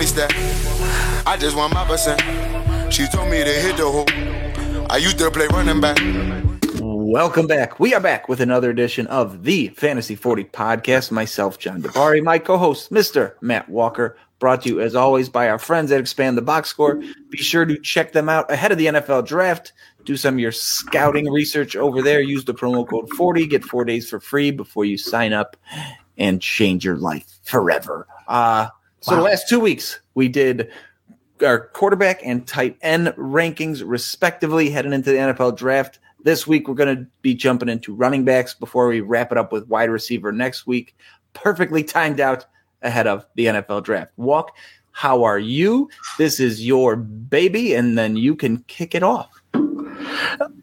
money stack. I just want my percent. She told me to hit the hole. I used to play running back. Welcome back. We are back with another edition of the Fantasy 40 podcast. Myself, John DeBari, my co host, Mr. Matt Walker, brought to you as always by our friends at Expand the Box Score. Be sure to check them out ahead of the NFL draft. Do some of your scouting research over there. Use the promo code 40, get four days for free before you sign up and change your life forever. Uh, so, wow. the last two weeks, we did our quarterback and tight end rankings, respectively, heading into the NFL draft. This week, we're going to be jumping into running backs before we wrap it up with wide receiver next week. Perfectly timed out ahead of the NFL draft. Walk, how are you? This is your baby, and then you can kick it off.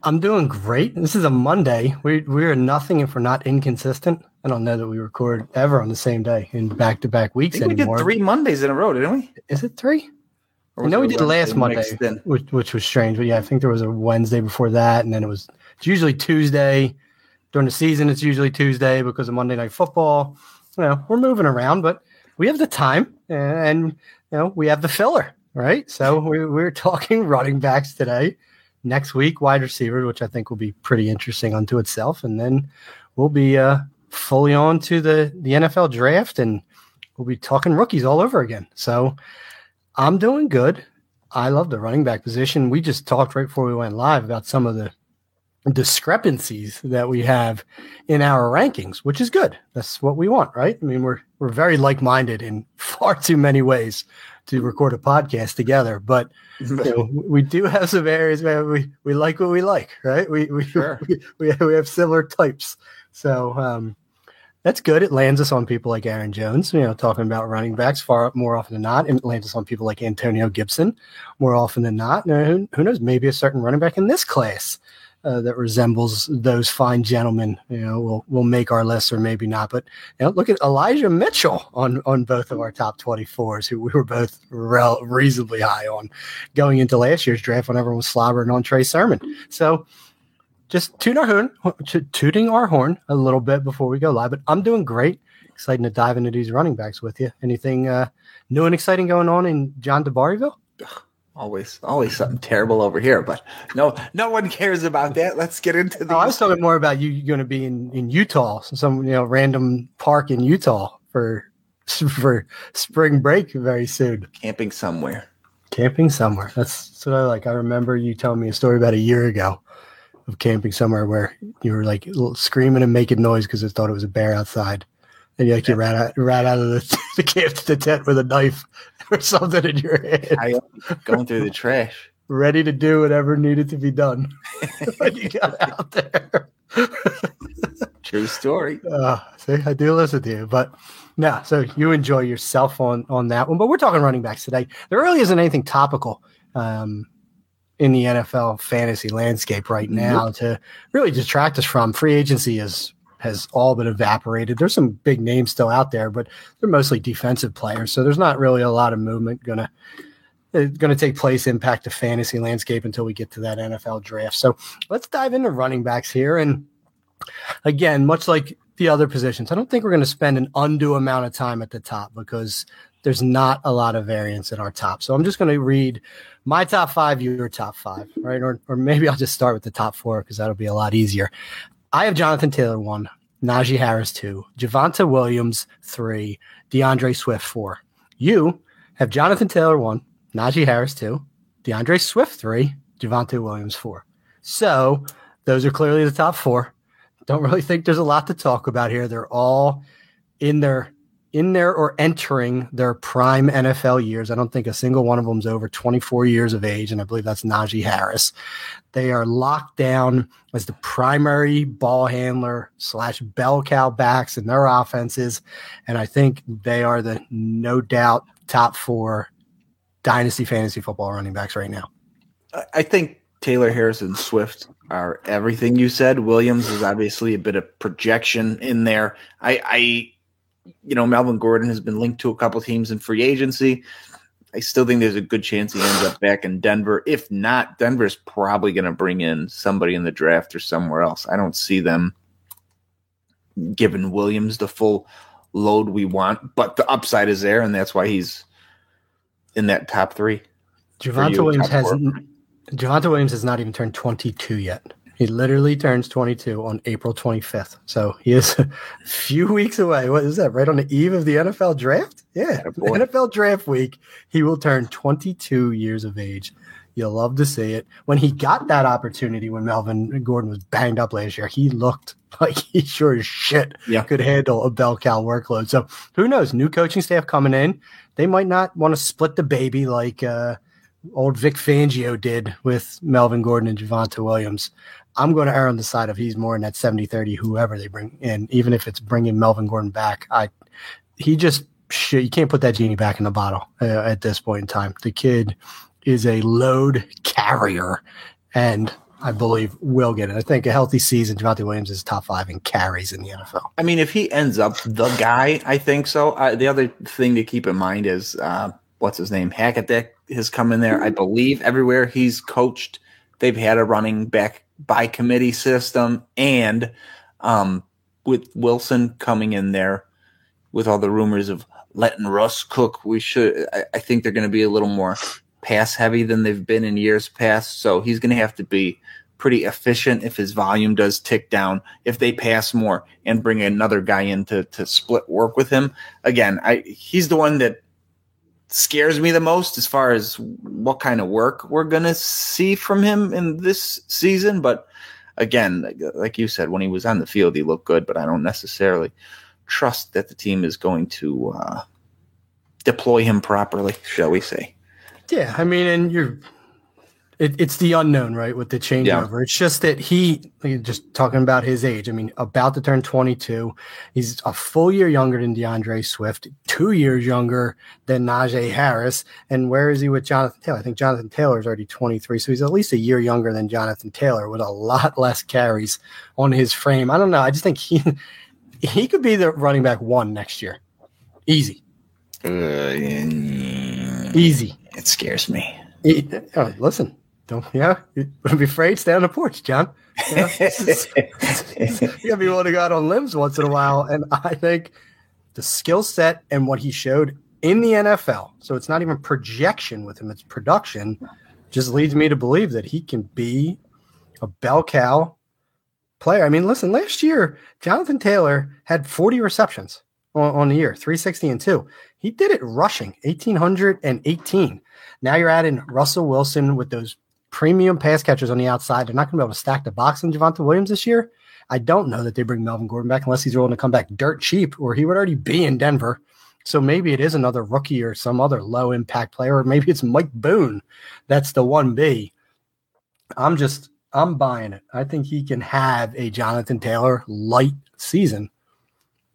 I'm doing great. This is a Monday. We we are nothing if we're not inconsistent. I don't know that we record ever on the same day in back to back weeks anymore. We did three Mondays in a row, didn't we? Is it three? I know we did last Monday, which, which, was strange. But yeah, I think there was a Wednesday before that, and then it was it's usually Tuesday during the season. It's usually Tuesday because of Monday Night Football. You know, we're moving around, but we have the time, and you know, we have the filler, right? So we, we're talking running backs today. Next week, wide receiver, which I think will be pretty interesting unto itself, and then we'll be uh, fully on to the the NFL draft, and we'll be talking rookies all over again. So I'm doing good. I love the running back position. We just talked right before we went live about some of the discrepancies that we have in our rankings, which is good. That's what we want, right? I mean, we're we're very like-minded in far too many ways to record a podcast together, but you know, we do have some areas where we, we like what we like, right? We we, sure. we, we, we have similar types. So um, that's good. It lands us on people like Aaron Jones, you know, talking about running backs far more often than not. And it lands us on people like Antonio Gibson more often than not. who, who knows? Maybe a certain running back in this class uh, that resembles those fine gentlemen, you know, will will make our list or maybe not. But you know, look at Elijah Mitchell on on both of our top twenty fours, who we were both rel- reasonably high on going into last year's draft when everyone was slobbering on Trey Sermon. So just tune our horn, tooting our horn a little bit before we go live. But I'm doing great. Exciting to dive into these running backs with you. Anything uh, new and exciting going on in John DeBarryville? Always, always something terrible over here, but no, no one cares about that. Let's get into the. Oh, I was talking more about you going to be in in Utah, some you know random park in Utah for for spring break very soon. Camping somewhere. Camping somewhere. That's, that's what I like. I remember you telling me a story about a year ago of camping somewhere where you were like screaming and making noise because i thought it was a bear outside, and you like you ran out ran out of the, the camp to the tent with a knife or something in your hand, going through the trash, ready to do whatever needed to be done when you got out there. True story. Uh, see, I do listen to you, but no. So you enjoy yourself on on that one. But we're talking running backs today. There really isn't anything topical. Um, in the NFL fantasy landscape right now mm-hmm. to really detract us from. Free agency is has all been evaporated. There's some big names still out there, but they're mostly defensive players, so there's not really a lot of movement gonna uh, going to take place impact the fantasy landscape until we get to that NFL draft. So let's dive into running backs here. And again, much like the other positions, I don't think we're going to spend an undue amount of time at the top because there's not a lot of variance at our top. So I'm just going to read my top five, your top five, right? Or, or maybe I'll just start with the top four because that'll be a lot easier. I have Jonathan Taylor one, Najee Harris two, Javonte Williams three, D'Andre Swift four. You have Jonathan Taylor one, Najee Harris two, D'Andre Swift three, Javonte Williams four. So those are clearly the top four. Don't really think there's a lot to talk about here. They're all in their in there or entering their prime NFL years. I don't think a single one of them is over 24 years of age, and I believe that's Najee Harris. They are locked down as the primary ball handler slash bell cow backs in their offenses, and I think they are the no doubt top four dynasty fantasy football running backs right now. I think Taylor Harris and Swift are everything you said. Williams is obviously a bit of projection in there. I, I you know, Melvin Gordon has been linked to a couple teams in free agency. I still think there's a good chance he ends up back in Denver. If not, Denver's probably going to bring in somebody in the draft or somewhere else. I don't see them giving Williams the full load we want, but the upside is there, and that's why he's in that top three. Javonte Williams has Javonte Williams has not even turned 22 yet. He literally turns 22 on April 25th. So he is a few weeks away. What is that? Right on the eve of the NFL draft? Yeah, NFL draft week. He will turn 22 years of age. You'll love to see it. When he got that opportunity, when Melvin Gordon was banged up last year, he looked like he sure as shit yeah. could handle a bell cow workload. So who knows? New coaching staff coming in. They might not want to split the baby like uh, old Vic Fangio did with Melvin Gordon and Javonte Williams. I'm going to err on the side of he's more in that 70 30, whoever they bring in, even if it's bringing Melvin Gordon back. I He just, shit, you can't put that genie back in the bottle uh, at this point in time. The kid is a load carrier and I believe will get it. I think a healthy season, Javonte Williams is top five in carries in the NFL. I mean, if he ends up the guy, I think so. Uh, the other thing to keep in mind is uh, what's his name? Hackett has come in there. I believe everywhere he's coached, they've had a running back by committee system, and um, with Wilson coming in there with all the rumors of letting Russ cook, we should. I, I think they're going to be a little more pass heavy than they've been in years past. So he's going to have to be pretty efficient if his volume does tick down. If they pass more and bring another guy in to, to split work with him, again, I he's the one that scares me the most as far as what kind of work we're going to see from him in this season. But again, like you said, when he was on the field, he looked good, but I don't necessarily trust that the team is going to uh, deploy him properly, shall we say. Yeah. I mean, and you're it, it's the unknown, right? With the changeover, yeah. it's just that he just talking about his age. I mean, about to turn 22. He's a full year younger than D'Andre Swift, two years younger than Najee Harris. And where is he with Jonathan Taylor? I think Jonathan Taylor is already 23, so he's at least a year younger than Jonathan Taylor with a lot less carries on his frame. I don't know. I just think he he could be the running back one next year, easy, uh, easy. It scares me. He, oh, listen, don't yeah. Don't be afraid. Stay on the porch, John. You, gotta be willing to go out on limbs once in a while. And I think the skill set and what he showed in the NFL, so it's not even projection with him, it's production, just leads me to believe that he can be a bell cow player. I mean, listen, last year, Jonathan Taylor had 40 receptions on, on the year, 360 and 2. He did it rushing, 1,818. Now you're adding Russell Wilson with those premium pass catchers on the outside. They're not going to be able to stack the box on Javonte Williams this year. I don't know that they bring Melvin Gordon back unless he's willing to come back dirt cheap, or he would already be in Denver. So maybe it is another rookie or some other low impact player, or maybe it's Mike Boone. That's the one B. I'm just I'm buying it. I think he can have a Jonathan Taylor light season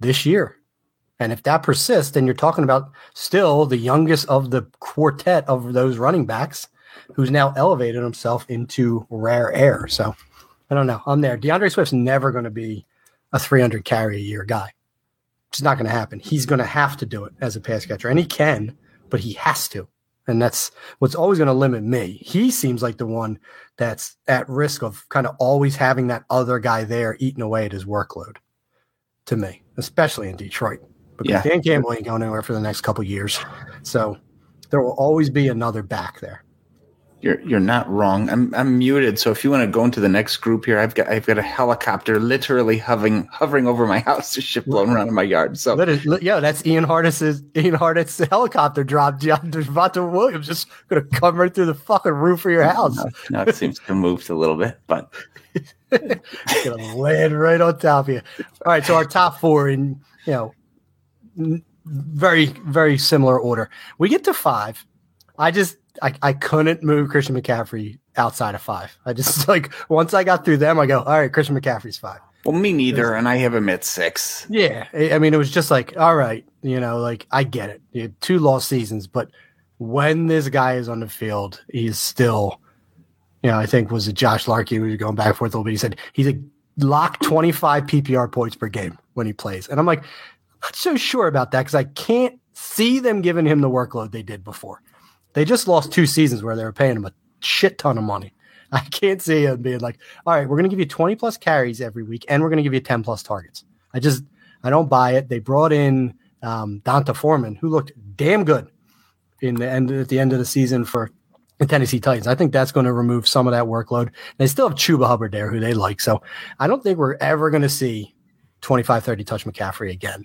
this year. And if that persists, then you're talking about still the youngest of the quartet of those running backs who's now elevated himself into rare air. So I don't know. I'm there. D'Andre Swift's never going to be a 300 carry a year guy. It's not going to happen. He's going to have to do it as a pass catcher, and he can, but he has to. And that's what's always going to limit me. He seems like the one that's at risk of kind of always having that other guy there eating away at his workload to me, especially in Detroit. Because yeah. Dan Campbell ain't going anywhere for the next couple years. So there will always be another back there. You're you're not wrong. I'm I'm muted. So if you want to go into the next group here, I've got I've got a helicopter literally hovering hovering over my house, just shit blowing around in my yard. So yeah, that's Ian Hartitz's Ian Hartitz's helicopter drop. Javonte Williams just gonna come right through the fucking roof of your house. No, no it seems to move a little bit, but gonna land right on top of you. All right, so our top four in you know very very similar order. We get to five. I just I, I couldn't move Christian McCaffrey outside of five. I just like once I got through them, I go, all right, Christian McCaffrey's five. Well, me neither, and I have him at six. Yeah, I mean, it was just like, all right, you know, like I get it, you had two lost seasons, but when this guy is on the field, he's still, you know, I think was it Josh Larkey We were going back and forth a little bit. He said he's a lock twenty five PPR points per game when he plays, and I'm like, not so sure about that because I can't see them giving him the workload they did before. They just lost two seasons where they were paying him a shit ton of money. I can't see him being like, all right, we're going to give you 20 plus carries every week and we're going to give you 10 plus targets. I just, I don't buy it. They brought in um, D'Onta Foreman, who looked damn good. in the end at the end of the season for the Tennessee Titans. I think that's going to remove some of that workload. They still have Chuba Hubbard there, who they like. So I don't think we're ever going to see 25, 30 touch McCaffrey again.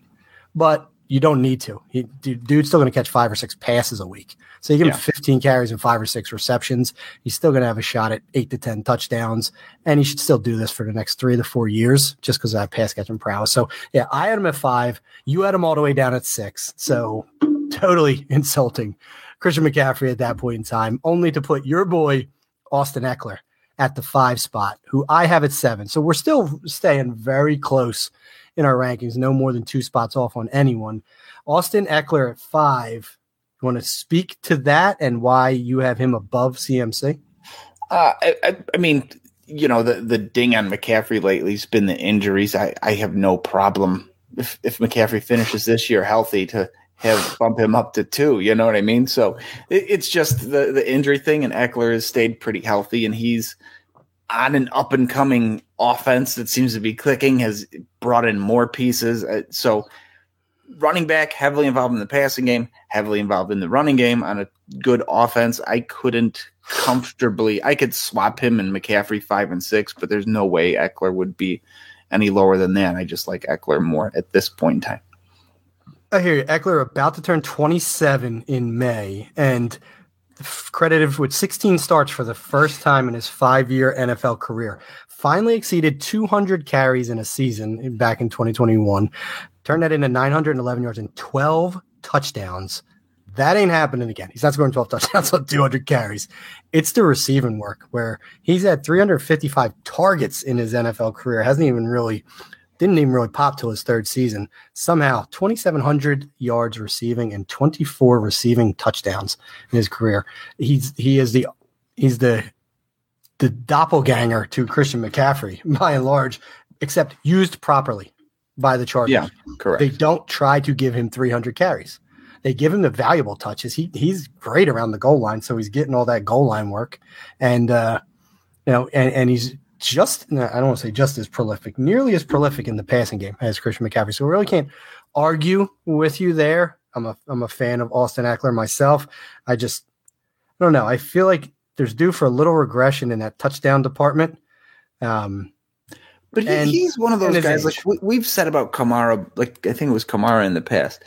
But you don't need to. He, dude's still going to catch five or six passes a week. So you give yeah. him 15 carries and five or six receptions. He's still going to have a shot at eight to 10 touchdowns. And he should still do this for the next three to four years just because of that pass catching prowess. So yeah, I had him at five. You had him all the way down at six. So totally insulting Christian McCaffrey at that point in time, only to put your boy, Austin Ekeler, at the five spot, who I have at seven. So we're still staying very close in our rankings, no more than two spots off on anyone. Austin Ekeler at five. You want to speak to that and why you have him above CMC? Uh, I, I, mean, you know, the, the ding on McCaffrey lately has been the injuries. I, I have no problem if, if McCaffrey finishes this year healthy to have bump him up to two. You know what I mean? So it, it's just the, the injury thing, and Ekeler has stayed pretty healthy, and he's on an up and coming offense that seems to be clicking, has brought in more pieces. Uh, so, running back, heavily involved in the passing game, heavily involved in the running game on a good offense. I couldn't comfortably, I could swap him and McCaffrey five and six, but there's no way Ekeler would be any lower than that. I just like Ekeler more at this point in time. I hear you. Ekeler about to turn 27 in May, and credited with 16 starts for the first time in his five year NFL career. Finally exceeded 200 carries in a season back in 2021. Turned that into 911 yards and 12 touchdowns. That ain't happening again. He's not scoring 12 touchdowns on 200 carries. It's the receiving work where he's had 355 targets in his NFL career. Hasn't even really didn't even really pop till his third season. Somehow, 2,700 yards receiving and 24 receiving touchdowns in his career. He's he is the he's the the doppelganger to Christian McCaffrey by and large, except used properly by the Chargers. Yeah, correct. They don't try to give him 300 carries. They give him the valuable touches. He he's great around the goal line, so he's getting all that goal line work, and uh, you know, and, and he's just I don't want to say just as prolific, nearly as prolific in the passing game as Christian McCaffrey. So we really can't argue with you there. I'm a I'm a fan of Austin Ekeler myself. I just I don't know. I feel like there's due for a little regression in that touchdown department. Um, but he, and, he's one of those guys. Like we, have said about Kamara, like I think it was Kamara in the past.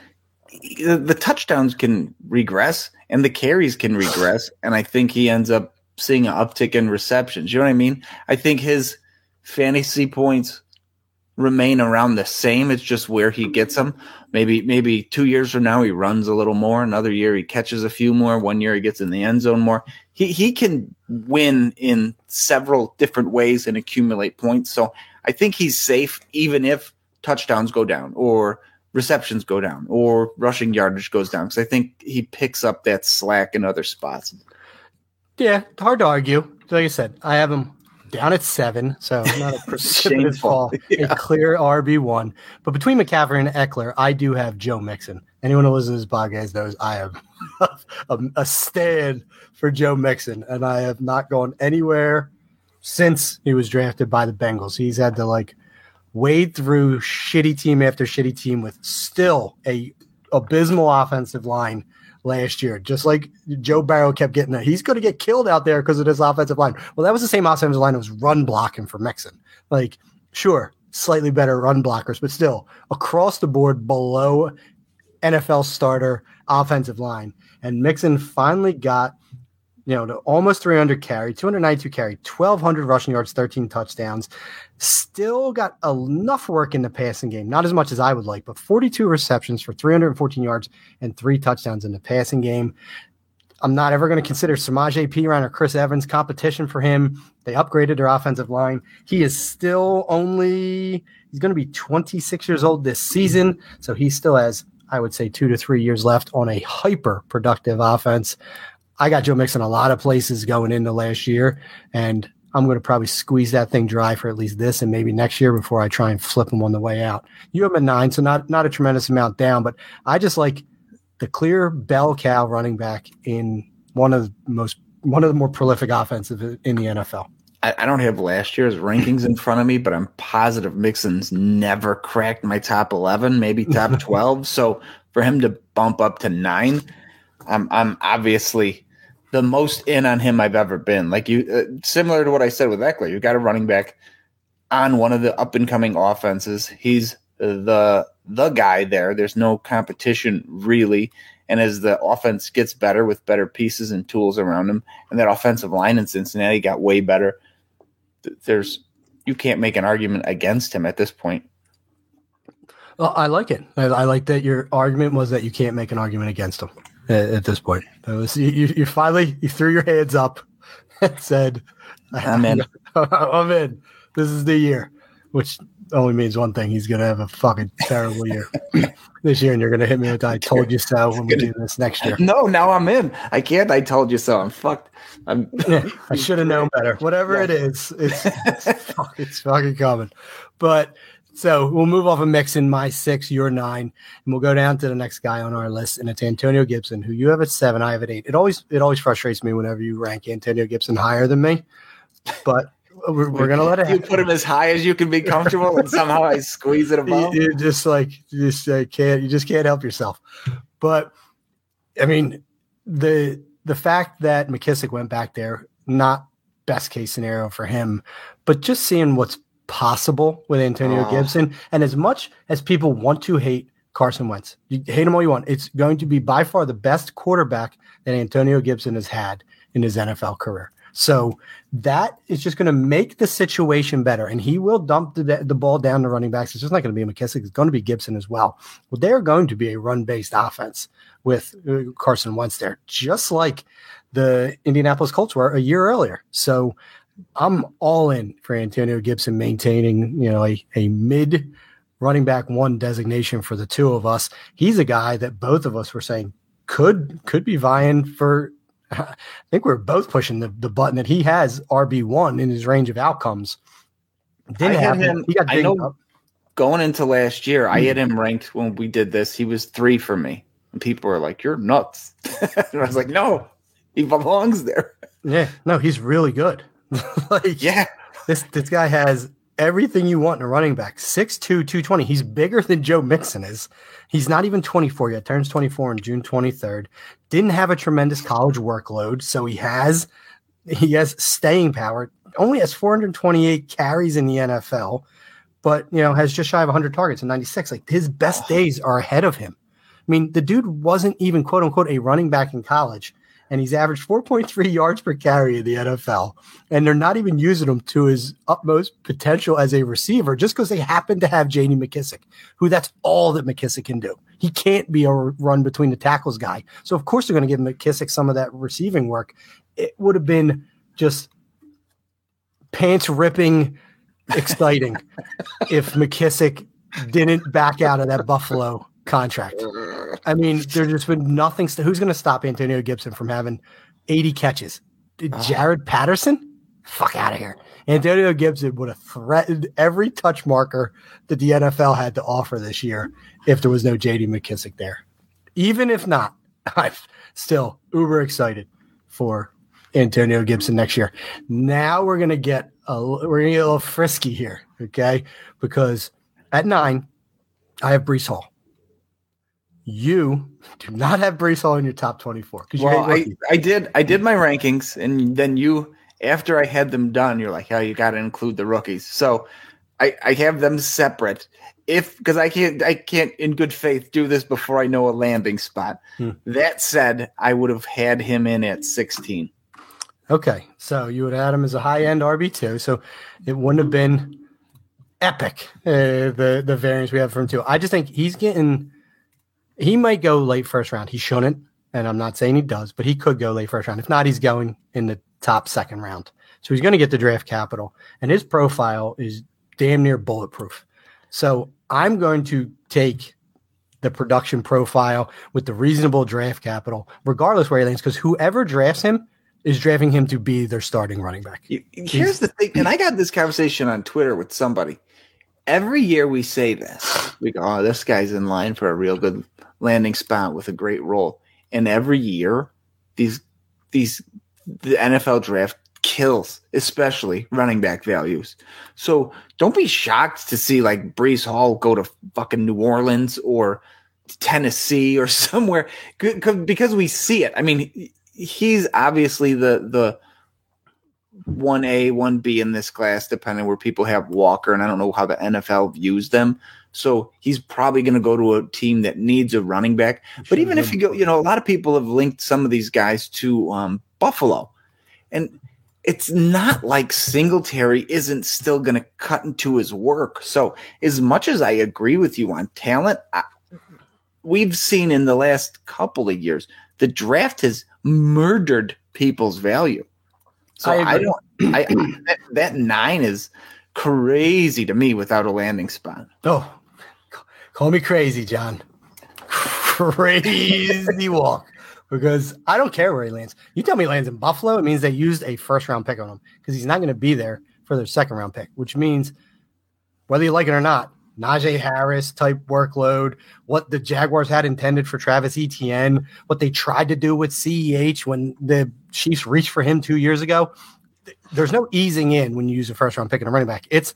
The, the touchdowns can regress and the carries can regress, and I think he ends up seeing an uptick in receptions. You know what I mean? I think his fantasy points remain around the same. It's just where he gets them. Maybe maybe two years from now he runs a little more. Another year he catches a few more. One year he gets in the end zone more. He he can win in several different ways and accumulate points. So I think he's safe even if touchdowns go down or receptions go down or rushing yardage goes down because I think he picks up that slack in other spots. Yeah, hard to argue. Like I said, I have him down at seven, so not a precipitous fall. Yeah. A clear RB one. But between McCaffrey and Ekeler, I do have Joe Mixon. Anyone who listens to this podcast knows I have a, a stand for Joe Mixon, and I have not gone anywhere since he was drafted by the Bengals. He's had to like wade through shitty team after shitty team with still a abysmal offensive line last year. Just like Joe Burrow kept getting that, he's going to get killed out there because of this offensive line. Well, that was the same offensive line that was run blocking for Mixon. Like, sure, slightly better run blockers, but still across the board below NFL starter offensive line. And Mixon finally got you know, almost 300 carry, 292 carry, 1,200 rushing yards, 13 touchdowns. Still got enough work in the passing game. Not as much as I would like, but 42 receptions for 314 yards and three touchdowns in the passing game. I'm not ever going to consider Samaje Perine or Chris Evans competition for him. They upgraded their offensive line. He is still only, he's going to be 26 years old this season. So he still has, I would say, two to three years left on a hyper productive offense. I got Joe Mixon a lot of places going into last year, and I'm going to probably squeeze that thing dry for at least this and maybe next year before I try and flip him on the way out. You have a nine, so not not a tremendous amount down, but I just like the clear bell cow running back in one of the most one of the more prolific offensive in the NFL. I, I don't have last year's rankings in front of me, but I'm positive Mixon's never cracked my top eleven, maybe top twelve. so for him to bump up to nine, I'm I'm obviously the most in on him I've ever been. Like you, uh, similar to what I said with Ekeler, you got a running back on one of the up and coming offenses. He's the the guy there. There's no competition really. And as the offense gets better with better pieces and tools around him, and that offensive line in Cincinnati got way better, there's you can't make an argument against him at this point. Well, I like it. I, I like that your argument was that you can't make an argument against him at, at this point. Was, you, you finally you threw your hands up and said, "I'm in. I'm in. This is the year," which only means one thing: he's going to have a fucking terrible year this year, and you're going to hit me with "I told you so" when we do this next year. No, now I'm in. I can't. I told you so. I'm fucked. I'm. I should have known better. Whatever yeah. it is, it's it's, it's fucking coming. But so we'll move off a of Mixon, my six, your nine, and we'll go down to the next guy on our list, and it's Antonio Gibson, who you have at seven, I have at eight. It always it always frustrates me whenever you rank Antonio Gibson higher than me, but we're, we're gonna let it. You happen. put him as high as you can be comfortable, and somehow I squeeze it above. You, you just like you just uh, can't. You just can't help yourself. But I mean, the the fact that McKissic went back there, not best case scenario for him, but just seeing what's possible with Antonio oh. Gibson, and as much as people want to hate Carson Wentz, you hate him all you want, it's going to be by far the best quarterback that Antonio Gibson has had in his NFL career. So that is just going to make the situation better. And he will dump the, the ball down the running backs. It's just not going to be McKissic. It's going to be Gibson as well. Well, they're going to be a run based offense with uh, Carson Wentz there, just like the Indianapolis Colts were a year earlier. So I'm all in for Antonio Gibson maintaining, you know, a, a mid running back one designation for the two of us. He's a guy that both of us were saying could could be vying for I think we are both pushing the, the button that he has RB one in his range of outcomes. Didn't I have him. He got I know up. going into last year, I had hmm. him ranked when we did this. He was three for me, and people were like, "You're nuts." and I was like, "No, he belongs there." Yeah, no, he's really good. like, yeah, this this guy has everything you want in a running back. 6'2", 220. He's bigger than Joe Mixon is. He's not even 24 yet. Turns 24 on June 23rd. Didn't have a tremendous college workload, so he has he has staying power. Only has 428 carries in the NFL, but you know has just shy of 100 targets and 96. Like his best days are ahead of him. I mean, the dude wasn't even quote unquote a running back in college and he's averaged 4.3 yards per carry in the NFL. And they're not even using him to his utmost potential as a receiver just because they happen to have JD McKissic, who that's all that McKissic can do. He can't be a run between the tackles guy. So, of course, they're going to give McKissic some of that receiving work. It would have been just pants ripping exciting if McKissic didn't back out of that Buffalo contract. I mean, there's just been nothing. St- who's going to stop Antonio Gibson from having 80 catches? Uh, Jaret Patterson? Fuck out of here. Antonio Gibson would have threatened every touch marker that the NFL had to offer this year if there was no JD McKissic there. Even if not, I'm still uber excited for Antonio Gibson next year. Now we're gonna get a we're gonna get a little frisky here, okay? Because at nine, I have Breece Hall you do not have Breece Hall in your top 24. Well, I, I did I did my rankings, and then you after I had them done, you're like, oh, you got to include the rookies. So I, I have them separate. If because I can't I can't in good faith do this before I know a landing spot. Hmm. That said, I would have had him in at 16. Okay, so you would add him as a high end RB two, so it wouldn't have been epic uh, the the variance we have from two. I just think he's getting he might go late first round. He shouldn't, and I'm not saying he does, but he could go late first round. If not, he's going in the top second round. So he's going to get the draft capital, and his profile is damn near bulletproof. So I'm going to take the production profile with the reasonable draft capital, regardless where he lands, because whoever drafts him is drafting him to be their starting running back. Here's He's, the thing, and I got this conversation on Twitter with somebody. Every year we say this, we go, "Oh, this guy's in line for a real good landing spot with a great role. And every year, these these the NFL draft kills, especially running back values. So don't be shocked to see like Breece Hall go to fucking New Orleans or Tennessee or somewhere because we see it. I mean, he's obviously the the one A, one B in this class, depending where people have Walker, and I don't know how the NFL views them. So he's probably going to go to a team that needs a running back. But even if you go, you know, a lot of people have linked some of these guys to um, Buffalo, and it's not like Singletary isn't still going to cut into his work. So as much as I agree with you on talent, I, we've seen in the last couple of years the draft has murdered people's value. So I, I don't. I, that, that nine is crazy to me without a landing spot. Oh, call me crazy, John. Crazy walk because I don't care where he lands. You tell me he lands in Buffalo, it means they used a first round pick on him because he's not going to be there for their second round pick, which means whether you like it or not, Najee Harris type workload, what the Jaguars had intended for Travis Etienne, what they tried to do with CEH when the Chiefs reached for him two years ago. There's no easing in when you use a first round pick and a running back. It's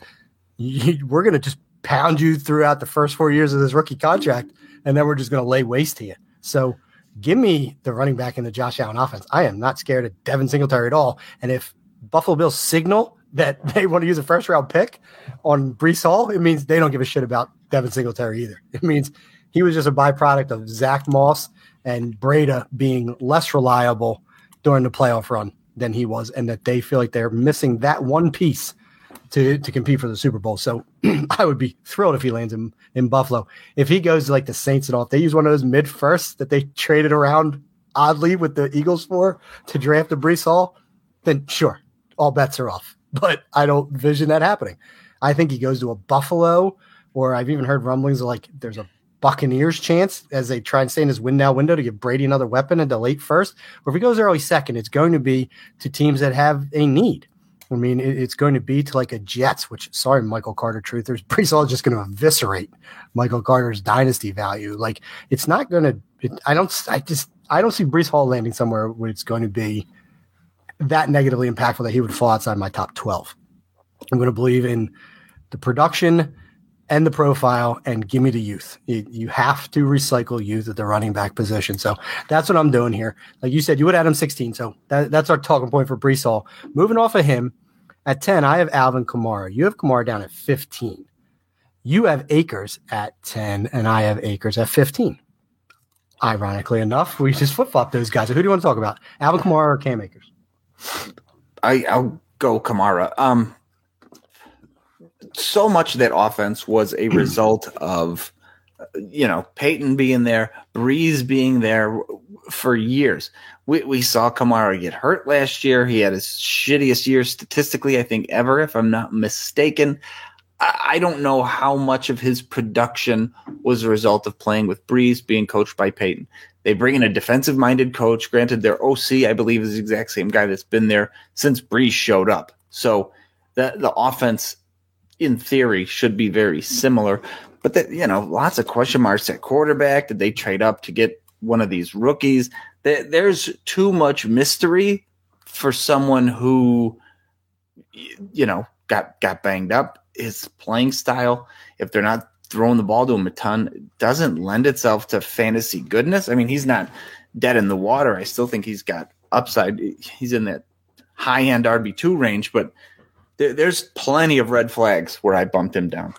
you, we're going to just pound you throughout the first four years of this rookie contract, and then we're just going to lay waste to you. So give me the running back in the Josh Allen offense. I am not scared of Devin Singletary at all. And if Buffalo Bills signal that they want to use a first round pick on Breece Hall, it means they don't give a shit about Devin Singletary either. It means he was just a byproduct of Zach Moss and Breida being less reliable during the playoff run than he was, and that they feel like they're missing that one piece to to compete for the Super Bowl. So I would be thrilled if he lands in, in Buffalo. If he goes to like the Saints and all, if they use one of those mid first that they traded around oddly with the Eagles for to draft a Breece Hall, then sure, all bets are off. But I don't vision that happening. I think he goes to a Buffalo, or I've even heard rumblings like there's a Buccaneers chance as they try and stay in his win now window to give Brady another weapon into late first. Or if he goes early second, it's going to be to teams that have a need. I mean, it's going to be to like a Jets, which sorry, Michael Carter truthers, Breece Hall just going to eviscerate Michael Carter's dynasty value. Like it's not going to. I don't. I just. I don't see Breece Hall landing somewhere where it's going to be that negatively impactful that he would fall outside my top twelve. I'm going to believe in the production and the profile and give me the youth. You, you, have to recycle youth at the running back position. So that's what I'm doing here. Like you said, you would add him 16. So that, that's our talking point for Breece Hall. Moving off of him, at 10, I have Alvin Kamara. You have Kamara down at 15. You have Akers at 10, and I have Akers at 15. Ironically enough, we just flip flop those guys. So who do you want to talk about? Alvin Kamara or Cam Akers? I, I'll go Kamara. Um, so much of that offense was a hmm. result of, you know, Payton being there, Brees being there for years we, we saw Kamara get hurt last year. He had his shittiest year statistically, I think, ever, if I'm not mistaken. I, I don't know how much of his production was a result of playing with Brees, being coached by Payton. They bring in a defensive minded coach. Granted, their OC, I believe, is the exact same guy that's been there since Brees showed up. So the, the offense, in theory, should be very similar. But that, you know, lots of question marks at quarterback. Did they trade up to get one of these rookies? there's too much mystery for someone who you know got got banged up his playing style if they're not throwing the ball to him a ton doesn't lend itself to fantasy goodness i mean he's not dead in the water i still think he's got upside he's in that high end rb2 range but there's plenty of red flags where i bumped him down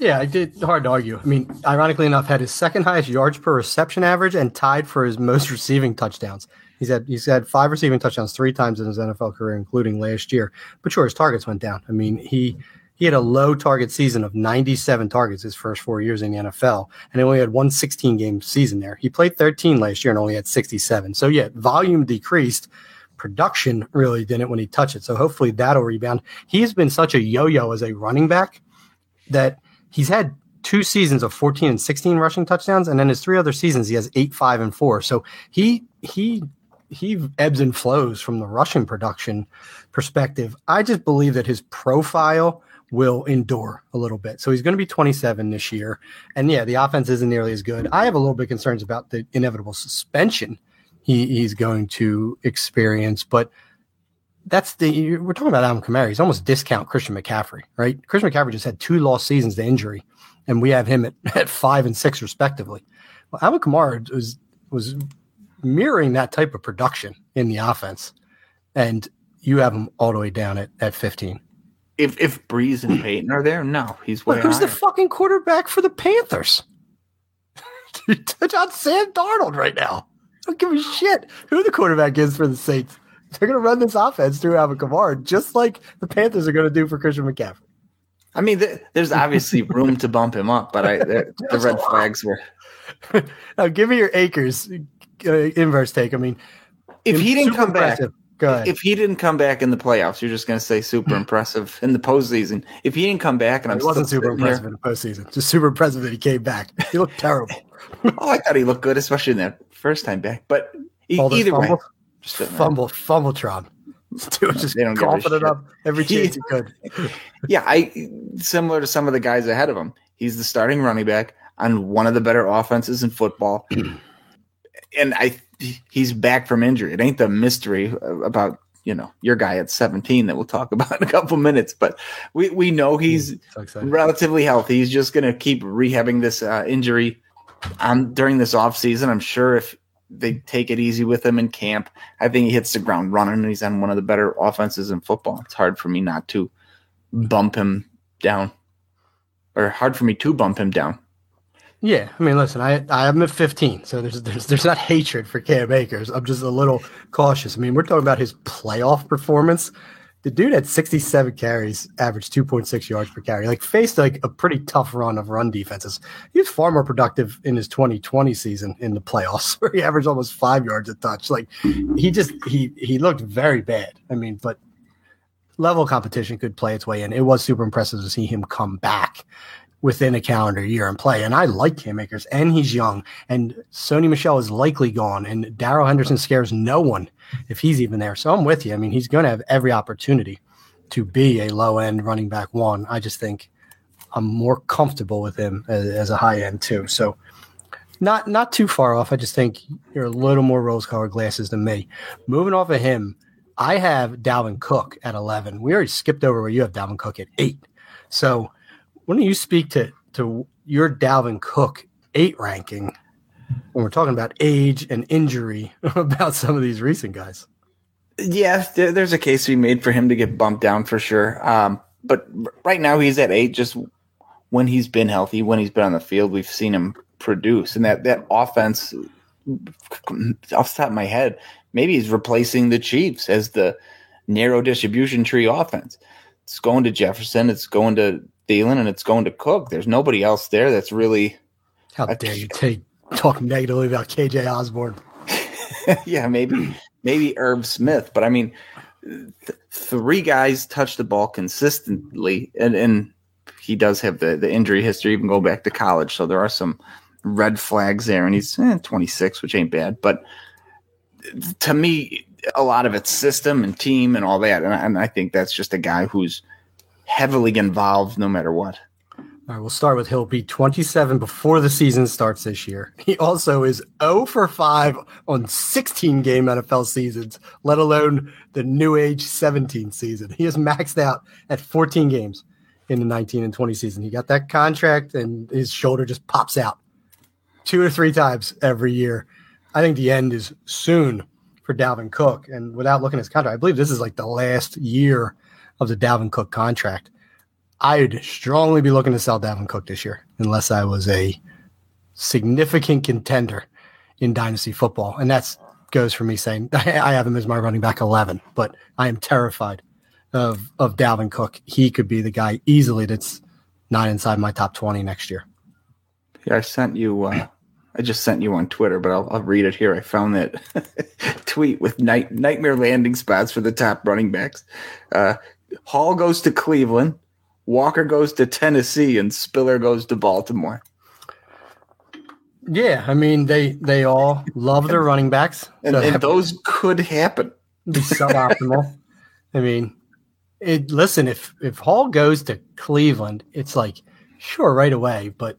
yeah, it did hard to argue. I mean, ironically enough, had his second highest yards per reception average and tied for his most receiving touchdowns. He's had he's had five receiving touchdowns three times in his NFL career, including last year. But sure, his targets went down. I mean, he he had a low target season of 97 targets his first four years in the NFL, and he only had one 16 game season there. He played 13 last year and only had 67. So yeah, volume decreased. Production really didn't when he touched it. So hopefully that'll rebound. He's been such a yo-yo as a running back that he's had two seasons of 14 and 16 rushing touchdowns, and then his three other seasons he has eight, five, and four. So he he he ebbs and flows from the rushing production perspective. I just believe that his profile will endure a little bit. So he's going to be 27 this year. And yeah, the offense isn't nearly as good. I have a little bit concerns about the inevitable suspension he, he's going to experience, but that's the we're talking about Alvin Kamara. He's almost discount Christian McCaffrey, right? Christian McCaffrey just had two lost seasons to injury, and we have him at, at five and six respectively. Well, Alvin Kamara was was mirroring that type of production in the offense, and you have him all the way down at, at 15. If if Brees and Payton are there, no, he's way. Look, who's higher. the fucking quarterback for the Panthers? Touch on Sam Darnold right now. Don't give a shit who the quarterback is for the Saints. They're going to run this offense through Alvin Kamara, just like the Panthers are going to do for Christian McCaffrey. I mean, th- there's obviously room to bump him up, but I the, red flags were. now, give me your Akers uh, inverse take. I mean, if he didn't come impressive. back, Go ahead. if he didn't come back in the playoffs, you're just going to say super impressive in the postseason. If he didn't come back, and I'm it wasn't still super sitting here- impressive in the postseason. Just super impressive that he came back. He looked terrible. oh, I thought he looked good, especially in that first time back. But e- either way, just fumble, fumbletron. Dude just They don't coughing it up every chance he could. yeah, I similar to some of the guys ahead of him. He's the starting running back on one of the better offenses in football, and I he's back from injury. It ain't the mystery about you know your guy at 17 that we'll talk about in a couple minutes, but we we know he's So relatively healthy. He's just going to keep rehabbing this uh, injury um, during this offseason. I'm sure if they take it easy with him in camp, I think he hits the ground running and he's on one of the better offenses in football. It's hard for me not to bump him down or hard for me to bump him down. Yeah, I mean, listen, I I am at 15, so there's there's there's not hatred for Cam Akers. I'm just a little cautious. I mean, we're talking about his playoff performance. The dude had 67 carries, averaged 2.6 yards per carry. Like faced like a pretty tough run of run defenses. He was far more productive in his 2020 season in the playoffs, where he averaged almost five yards a touch. Like he just he he looked very bad. I mean, but level competition could play its way in. It was super impressive to see him come back within a calendar year and play. And I like Cam Akers, and he's young. And Sony Michel is likely gone, and Darrell Henderson scares no one if he's even there. So I'm with you. I mean, he's going to have every opportunity to be a low end running back one. I just think I'm more comfortable with him as, as a high end too. So not not too far off. I just think you're a little more rose colored glasses than me. Moving off of him, I have Dalvin Cook at 11. We already skipped over where you have Dalvin Cook at eight. So why don't you speak to to your Dalvin Cook eight ranking when we're talking about age and injury about some of these recent guys? Yeah, there's a case to be made for him to get bumped down for sure. Um, but right now he's at eight. Just when he's been healthy, when he's been on the field, we've seen him produce, and that that offense, off the top of my head, maybe he's replacing the Chiefs as the narrow distribution tree offense. It's going to Jefferson, it's going to Thielen, and it's going to Cook. There's nobody else there that's really, How dare you take talk negatively about KJ Osborn? yeah, maybe maybe Irv Smith, but I mean, th- three guys touch the ball consistently, and and he does have the the injury history, even go back to college, so there are some red flags there, and he's eh, 26, which ain't bad, but to me, a lot of it's system and team and all that, and I, and I think that's just a guy who's heavily involved no matter what. All right, we'll start with he'll be 27 before the season starts this year. He also is 0 for 5 on 16 game NFL seasons, let alone the new age 17 season. He is maxed out at 14 games in the 19 and 20 season. He got that contract and his shoulder just pops out two or three times every year. I think the end is soon for Dalvin Cook. And without looking at his contract, I believe this is like the last year of the Dalvin Cook contract. I'd strongly be looking to sell Dalvin Cook this year unless I was a significant contender in dynasty football. And that's goes for me saying I have him as my running back 11, but I am terrified of, of Dalvin Cook. He could be the guy easily that's not inside my top 20 next year. Yeah, I sent you. Uh, I just sent you on Twitter, but I'll, I'll read it here. I found that tweet with night, nightmare landing spots for the top running backs. Uh, Hall goes to Cleveland, Walker goes to Tennessee, and Spiller goes to Baltimore. Yeah, I mean they they all love their running backs. And, So and those could happen. be suboptimal. I mean, it, listen, if if Hall goes to Cleveland, it's like sure right away, but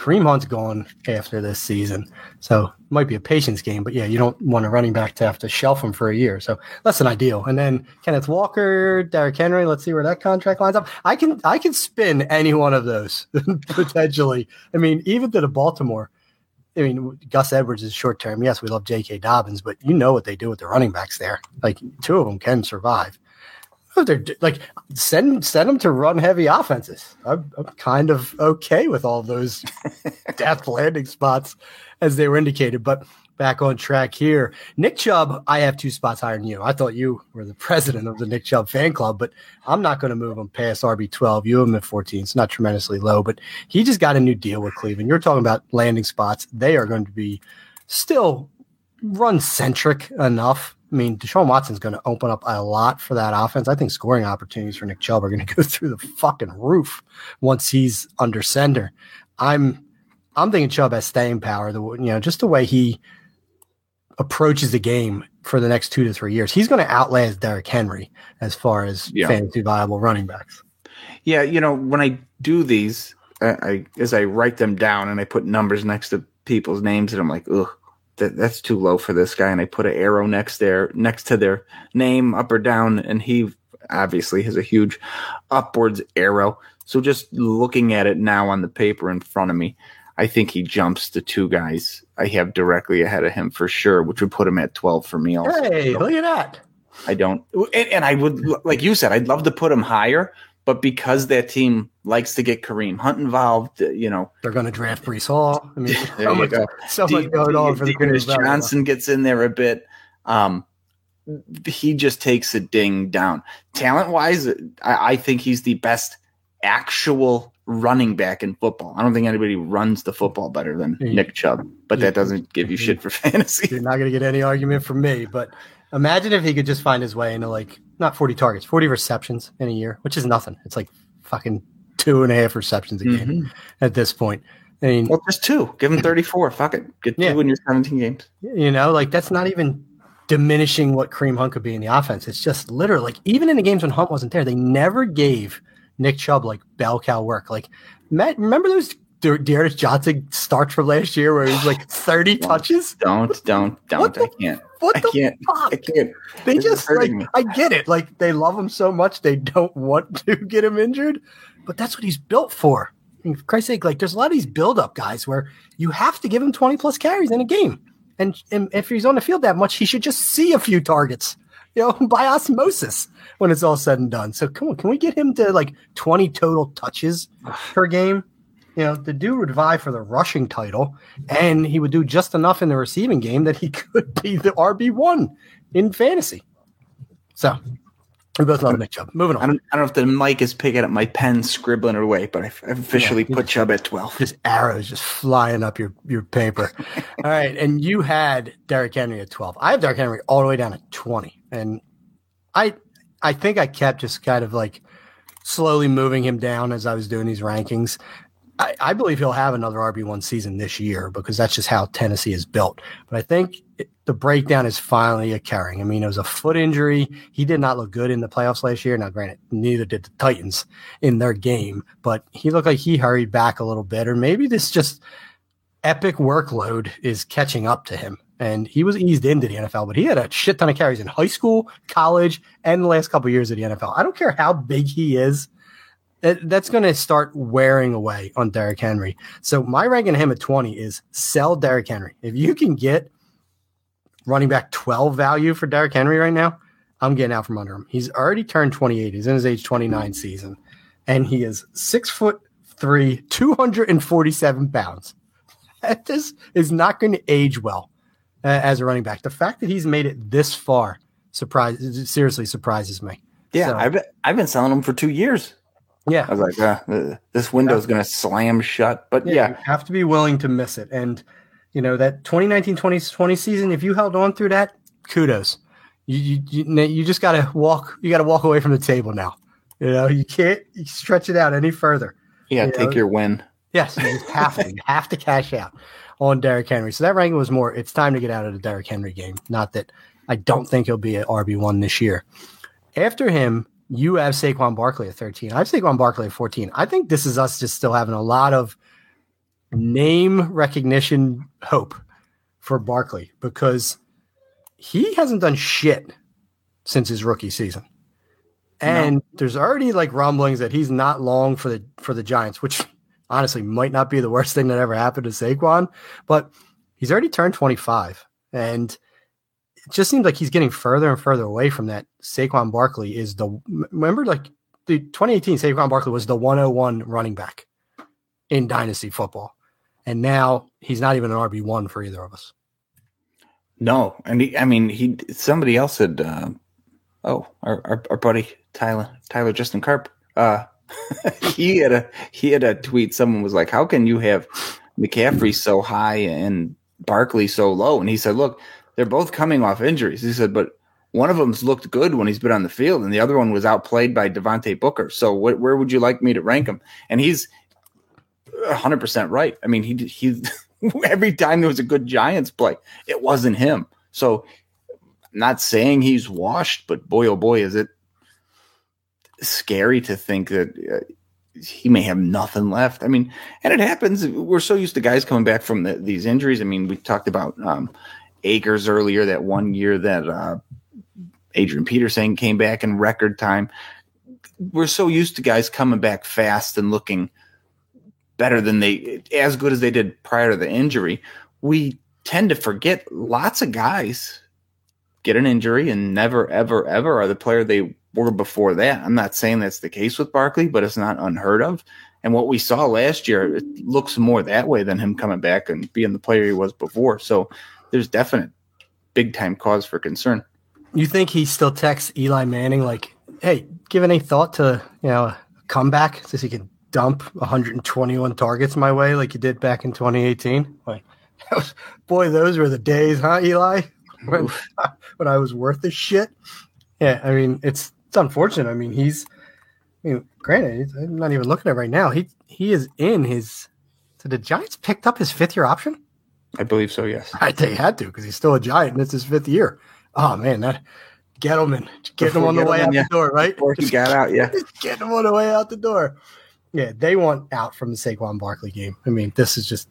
Kareem Hunt's gone after this season, so it might be a patience game. But yeah, you don't want a running back to have to shelf him for a year, so less than ideal. And then Kenneth Walker, Derrick Henry. Let's see where that contract lines up. I can I can spin any one of those potentially. I mean, even to the Baltimore. I mean, Gus Edwards is short term. Yes, we love J.K. Dobbins, but you know what they do with the running backs there. Like two of them can survive. Oh, they're like send send them to run heavy offenses. I'm, I'm kind of okay with all those death landing spots as they were indicated. But back on track here. Nick Chubb, I have two spots higher than you. I thought you were the president of the Nick Chubb fan club, but I'm not going to move him past RB12. You have him at 14. It's not tremendously low, but he just got a new deal with Cleveland. You're talking about landing spots. They are going to be still run centric enough. I mean, Deshaun Watson's going to open up a lot for that offense. I think scoring opportunities for Nick Chubb are going to go through the fucking roof once he's under center. I'm I'm thinking Chubb has staying power. The you know just the way he approaches the game for the next two to three years, he's going to outlast Derrick Henry as far as yeah. fantasy viable running backs. Yeah, you know, when I do these, I, I, as I write them down and I put numbers next to people's names, and I'm like, ugh, that, that's too low for this guy. And I put an arrow next there, next to their name, up or down, and he obviously has a huge upwards arrow. So just looking at it now on the paper in front of me, I think he jumps the two guys I have directly ahead of him for sure, which would put him at 12 for me. Also. Hey, look at that. I don't, and, and, I would, like you said, I'd love to put him higher, but because that team likes to get Kareem Hunt involved, uh, you know, they're going to draft Breece Hall. I mean, so much, go. so D- much going on for the Chris Johnson gets in there a bit. Um, he just takes a ding down. Talent wise, I, I think he's the best actual running back in football. I don't think anybody runs the football better than yeah. Nick Chubb, but that doesn't give you shit for fantasy. You're not going to get any argument from me, but imagine if he could just find his way into like not 40 targets, 40 receptions in a year, which is nothing. It's like fucking two and a half receptions a game mm-hmm. at this point. I mean, well, just two. Give him 34. Fuck it. Get two yeah. in your 17 games. You know, like that's not even diminishing what Kareem Hunt could be in the offense. It's just literally like even in the games when Hunt wasn't there, they never gave Nick Chubb like bell cow work. Like, Matt, remember those De- D'Ernest Johnson starts from last year where he's like 30 don't, touches? Don't, don't, don't. The, I can't. What I the can't, fuck? I can't. They this just like, me. I get it. Like, they love him so much they don't want to get him injured, but that's what he's built for. I mean, for Christ's sake, like, there's a lot of these build up guys where you have to give him 20 plus carries in a game. And, and if he's on the field that much, he should just see a few targets you know, by osmosis when it's all said and done. So come on, can we get him to like 20 total touches per game? You know, the dude would vie for the rushing title, and he would do just enough in the receiving game that he could be the RB one in fantasy. So we both love Nick Chubb. Moving on. I don't, I don't know if the mic is picking up my pen scribbling away, but I've, officially yeah, put just, Chubb at 12. Just arrows just flying up your, your paper. all right. And you had Derrick Henry at 12. I have Derrick Henry all the way down at 20. And I I think I kept just kind of like slowly moving him down as I was doing these rankings. I, I believe he'll have another RB1 season this year because that's just how Tennessee is built. But I think it, the breakdown is finally occurring. I mean, it was a foot injury. He did not look good in the playoffs last year. Now, granted, neither did the Titans in their game, but he looked like he hurried back a little bit, or maybe this just epic workload is catching up to him and he was eased into the NFL, but he had a shit ton of carries in high school, college, and the last couple years of the NFL. I don't care how big he is. That, that's going to start wearing away on Derrick Henry. So my ranking him at 20 is sell Derrick Henry. If you can get running back 12 value for Derrick Henry right now, I'm getting out from under him. He's already turned 28. He's in his age 29 season, and he is six foot three, 247 pounds. That just is not going to age well uh, as a running back. The fact that he's made it this far surprise seriously surprises me. Yeah, so, I've I've been selling him for two years. Yeah, I was like, uh, this window is going to slam shut. But yeah, yeah, you have to be willing to miss it. And you know that 2019-2020 season, if you held on through that, kudos. You you you, you just got to walk. You got to walk away from the table now. You know, you can't stretch it out any further. Yeah, you take know? your win. Yes, you have to. You have to cash out on Derrick Henry. So that ranking was more, it's time to get out of the Derrick Henry game. Not that I don't think he'll be an RB1 this year. After him, you have Saquon Barkley at 13. I have Saquon Barkley at 14. I think this is us just still having a lot of name recognition hope for Barkley because he hasn't done shit since his rookie season. And no. there's already like rumblings that he's not long for the for the Giants, which honestly might not be the worst thing that ever happened to Saquon, but he's already turned 25 and it just seems like he's getting further and further away from that. Saquon Barkley is the remember like the 2018 Saquon Barkley was the 101 running back in dynasty football. And now he's not even an RB1 for either of us. No, and he, I mean, he somebody else said, uh, "Oh, our, our, our buddy Tyler Tyler Justin Carp, uh, he had a he had a tweet. Someone was like, "How can you have McCaffrey so high and Barkley so low?" And he said, "Look, they're both coming off injuries." He said, "But one of them's looked good when he's been on the field, and the other one was outplayed by Devontae Booker. So, wh- where would you like me to rank him?" And he's 100 percent right. I mean, he he every time there was a good Giants play, it wasn't him. So, not saying he's washed, but boy, oh boy, is it scary to think that uh, he may have nothing left. I mean, and it happens. We're so used to guys coming back from the, these injuries. I mean, we talked about um, Akers earlier, that one year that uh, Adrian Peterson came back in record time. We're so used to guys coming back fast and looking better than they as good as they did prior to the injury, we tend to forget lots of guys get an injury and never ever ever are the player they were before that. I'm not saying that's the case with Barkley, but it's not unheard of. And what we saw last year, it looks more that way than him coming back and being the player he was before. So there's definite big time cause for concern. You think he still texts Eli Manning like, "Hey, give any thought to you know a comeback so he can dump 121 targets my way like you did back in 2018. Like, was, boy, those were the days, huh, Eli? When, when I was worth the shit. Yeah, I mean, it's it's unfortunate. I mean, he's, I mean, granted, I'm not even looking at it right now. He he is in his. So the Giants picked up his fifth year option. I believe so. Yes, I think they had to because he's still a Giant and it's his fifth year. Oh man, that Gettleman getting him on the way out yeah. the door, right? Before he got out, yeah, getting him on the way out the door. Yeah, they want out from the Saquon Barkley game. I mean, this is just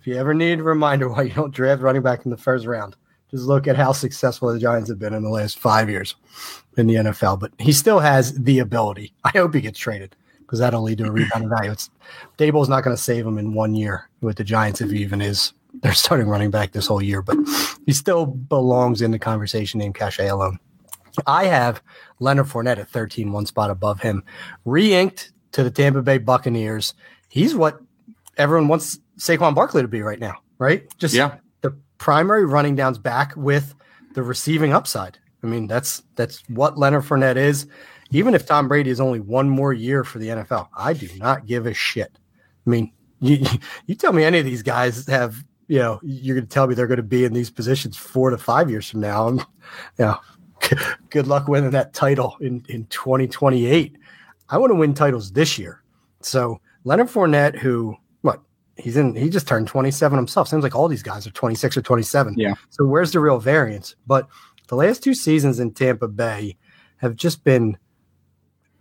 if you ever need a reminder why you don't draft running back in the first round, just look at how successful the Giants have been in the last five years in the NFL. But he still has the ability. I hope he gets traded because that'll lead to a rebound value. It's Daboll's not going to save him in one year with the Giants if he even is their starting running back this whole year, but he still belongs in the conversation named Cache alone. I have Leonard Fournette at 13, one spot above him. Re-inked to the Tampa Bay Buccaneers. He's what everyone wants Saquon Barkley to be right now, right? Just yeah. the primary running downs back with the receiving upside. I mean, that's that's what Leonard Fournette is. Even if Tom Brady is only one more year for the NFL, I do not give a shit. I mean, you you tell me any of these guys have, you know, you're going to tell me they're going to be in these positions four to five years from now. And, you know, good luck winning that title in in 2028. I want to win titles this year. So Leonard Fournette, who what he's in, he just turned 27 himself. Seems like all these guys are 26 or 27. Yeah. So where's the real variance? But the last two seasons in Tampa Bay have just been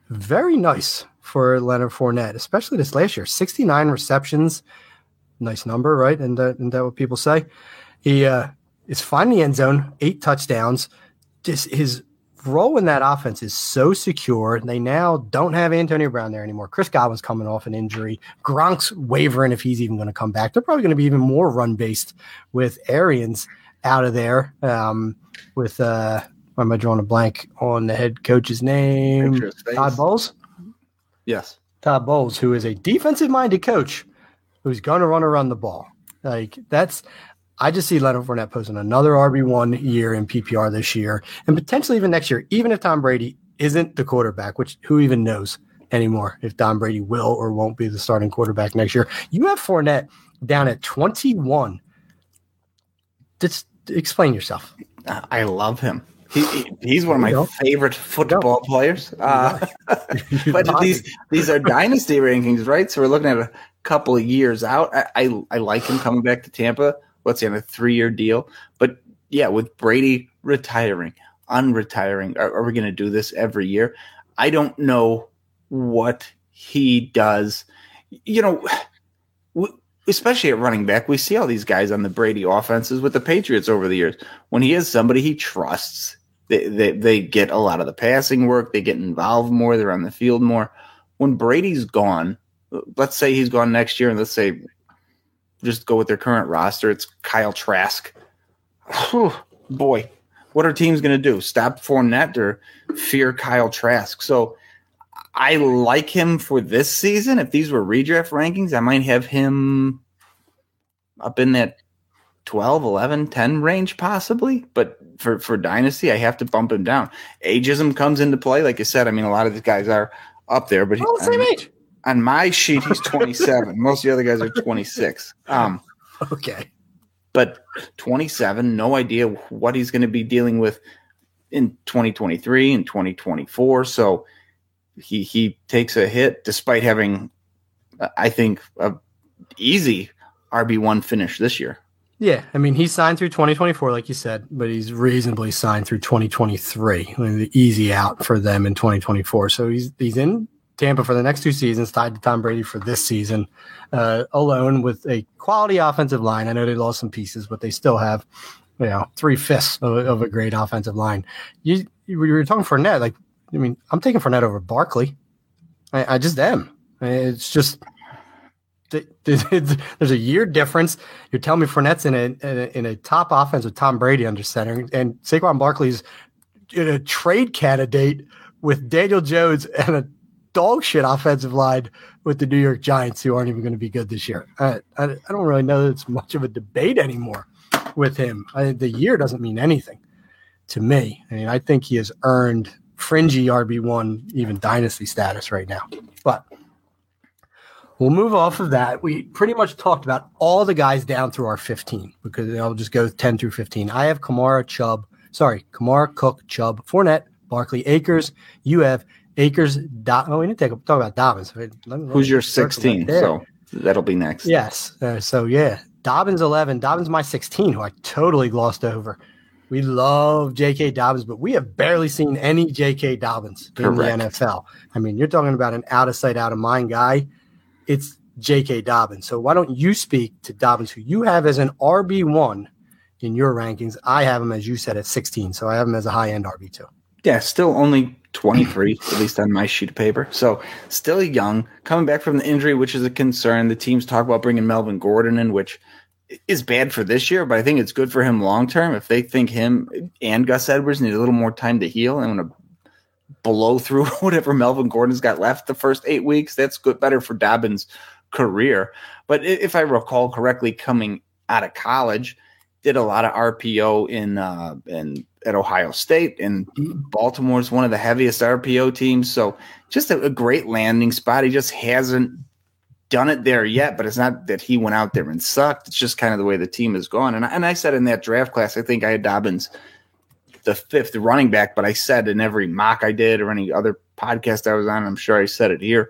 very nice for Leonard Fournette, especially this last year. 69 receptions, nice number, right? And that, and that what people say. He uh, is finding the end zone, eight touchdowns. Just his role in that offense is so secure. They now don't have Antonio Brown there anymore. Chris Godwin's coming off an injury. Gronk's wavering if he's even going to come back. They're probably going to be even more run based with Arians out of there. Um, with uh, why am I drawing a blank on the head coach's name? Todd Bowles. Yes, Todd Bowles, who is a defensive minded coach who's going to run around the ball. Like that's I just see Leonard Fournette posting another RB1 year in PPR this year and potentially even next year, even if Tom Brady isn't the quarterback, which who even knows anymore if Tom Brady will or won't be the starting quarterback next year. You have Fournette down at 21. Just explain yourself. I love him. He, he's one of my favorite football players. Uh, but these these are dynasty rankings, right? So we're looking at a couple of years out. I, I, I like him coming back to Tampa what's he on a three year deal? But yeah, with Brady retiring, unretiring, are, are we going to do this every year? I don't know what he does. You know, especially at running back, we see all these guys on the Brady offenses with the Patriots over the years. When he is somebody he trusts, they, they, they get a lot of the passing work, they get involved more, they're on the field more. When Brady's gone, let's say he's gone next year, and let's say just go with their current roster. It's Kyle Trask. Whew, boy, what are teams going to do? Stop Fournette or fear Kyle Trask? So I like him for this season. If these were redraft rankings, I might have him up in that 12, 11, 10 range possibly. But for, for Dynasty, I have to bump him down. Ageism comes into play. Like I said, I mean, a lot of these guys are up there, but same age. On my sheet, he's 27. Most of the other guys are 26. Um, okay. But 27, no idea what he's going to be dealing with in 2023 and 2024. So he he takes a hit despite having, I think, a easy RB one finish this year. Yeah, I mean he's signed through 2024, like you said, but he's reasonably signed through 2023. I mean, the easy out for them in 2024. So he's he's in Tampa for the next two seasons, tied to Tom Brady for this season, uh, alone with a quality offensive line. I know they lost some pieces, but they still have, you know, three fifths of, of, a great offensive line. You you were talking Fournette, like I mean, I'm taking Fournette over Barkley. I, I just am. It's just there's a year difference. You're telling me Fournette's in a, in a, in a top offense with Tom Brady under center, and Saquon Barkley's in a trade candidate with Daniel Jones and a dog shit offensive line with the New York Giants, who aren't even going to be good this year. I, I, I don't really know that it's much of a debate anymore with him. I, the year doesn't mean anything to me. I mean, I think he has earned fringy RB1, even dynasty status right now. But we'll move off of that. We pretty much talked about all the guys down through our 15 because I'll just go 10 through 15. I have Kamara, Chubb, sorry, Kamara, Cook, Chubb, Fournette, Barkley, Akers. You have Do- oh, we need to talk about Dobbins. Who's your 16? Right so that'll be next. Yes. Uh, so yeah, Dobbins 11. Dobbins my 16, who I totally glossed over. We love J.K. Dobbins, but we have barely seen any J.K. Dobbins in Correct. the NFL. I mean, you're talking about an out of sight, out of mind guy. It's J.K. Dobbins. So why don't you speak to Dobbins, who you have as an RB1 in your rankings? I have him, as you said, at 16. So I have him as a high end RB2. Yeah, still only 23, at least on my sheet of paper. So still young, coming back from the injury, which is a concern. The teams talk about bringing Melvin Gordon in, which – is bad for this year, but I think it's good for him long term. If they think him and Gus Edwards need a little more time to heal and want to blow through whatever Melvin Gordon's got left the first eight weeks, that's good, better for Dobbins' career. But if I recall correctly, coming out of college, did a lot of RPO in uh, in at Ohio State, and mm-hmm. Baltimore is one of the heaviest RPO teams. So just a, a great landing spot. He just hasn't done it there yet, but it's not that he went out there and sucked. It's just kind of the way the team has gone. And I, and I said in that draft class, I think I had Dobbins the fifth running back, but I said in every mock I did or any other podcast I was on, I'm sure I said it here.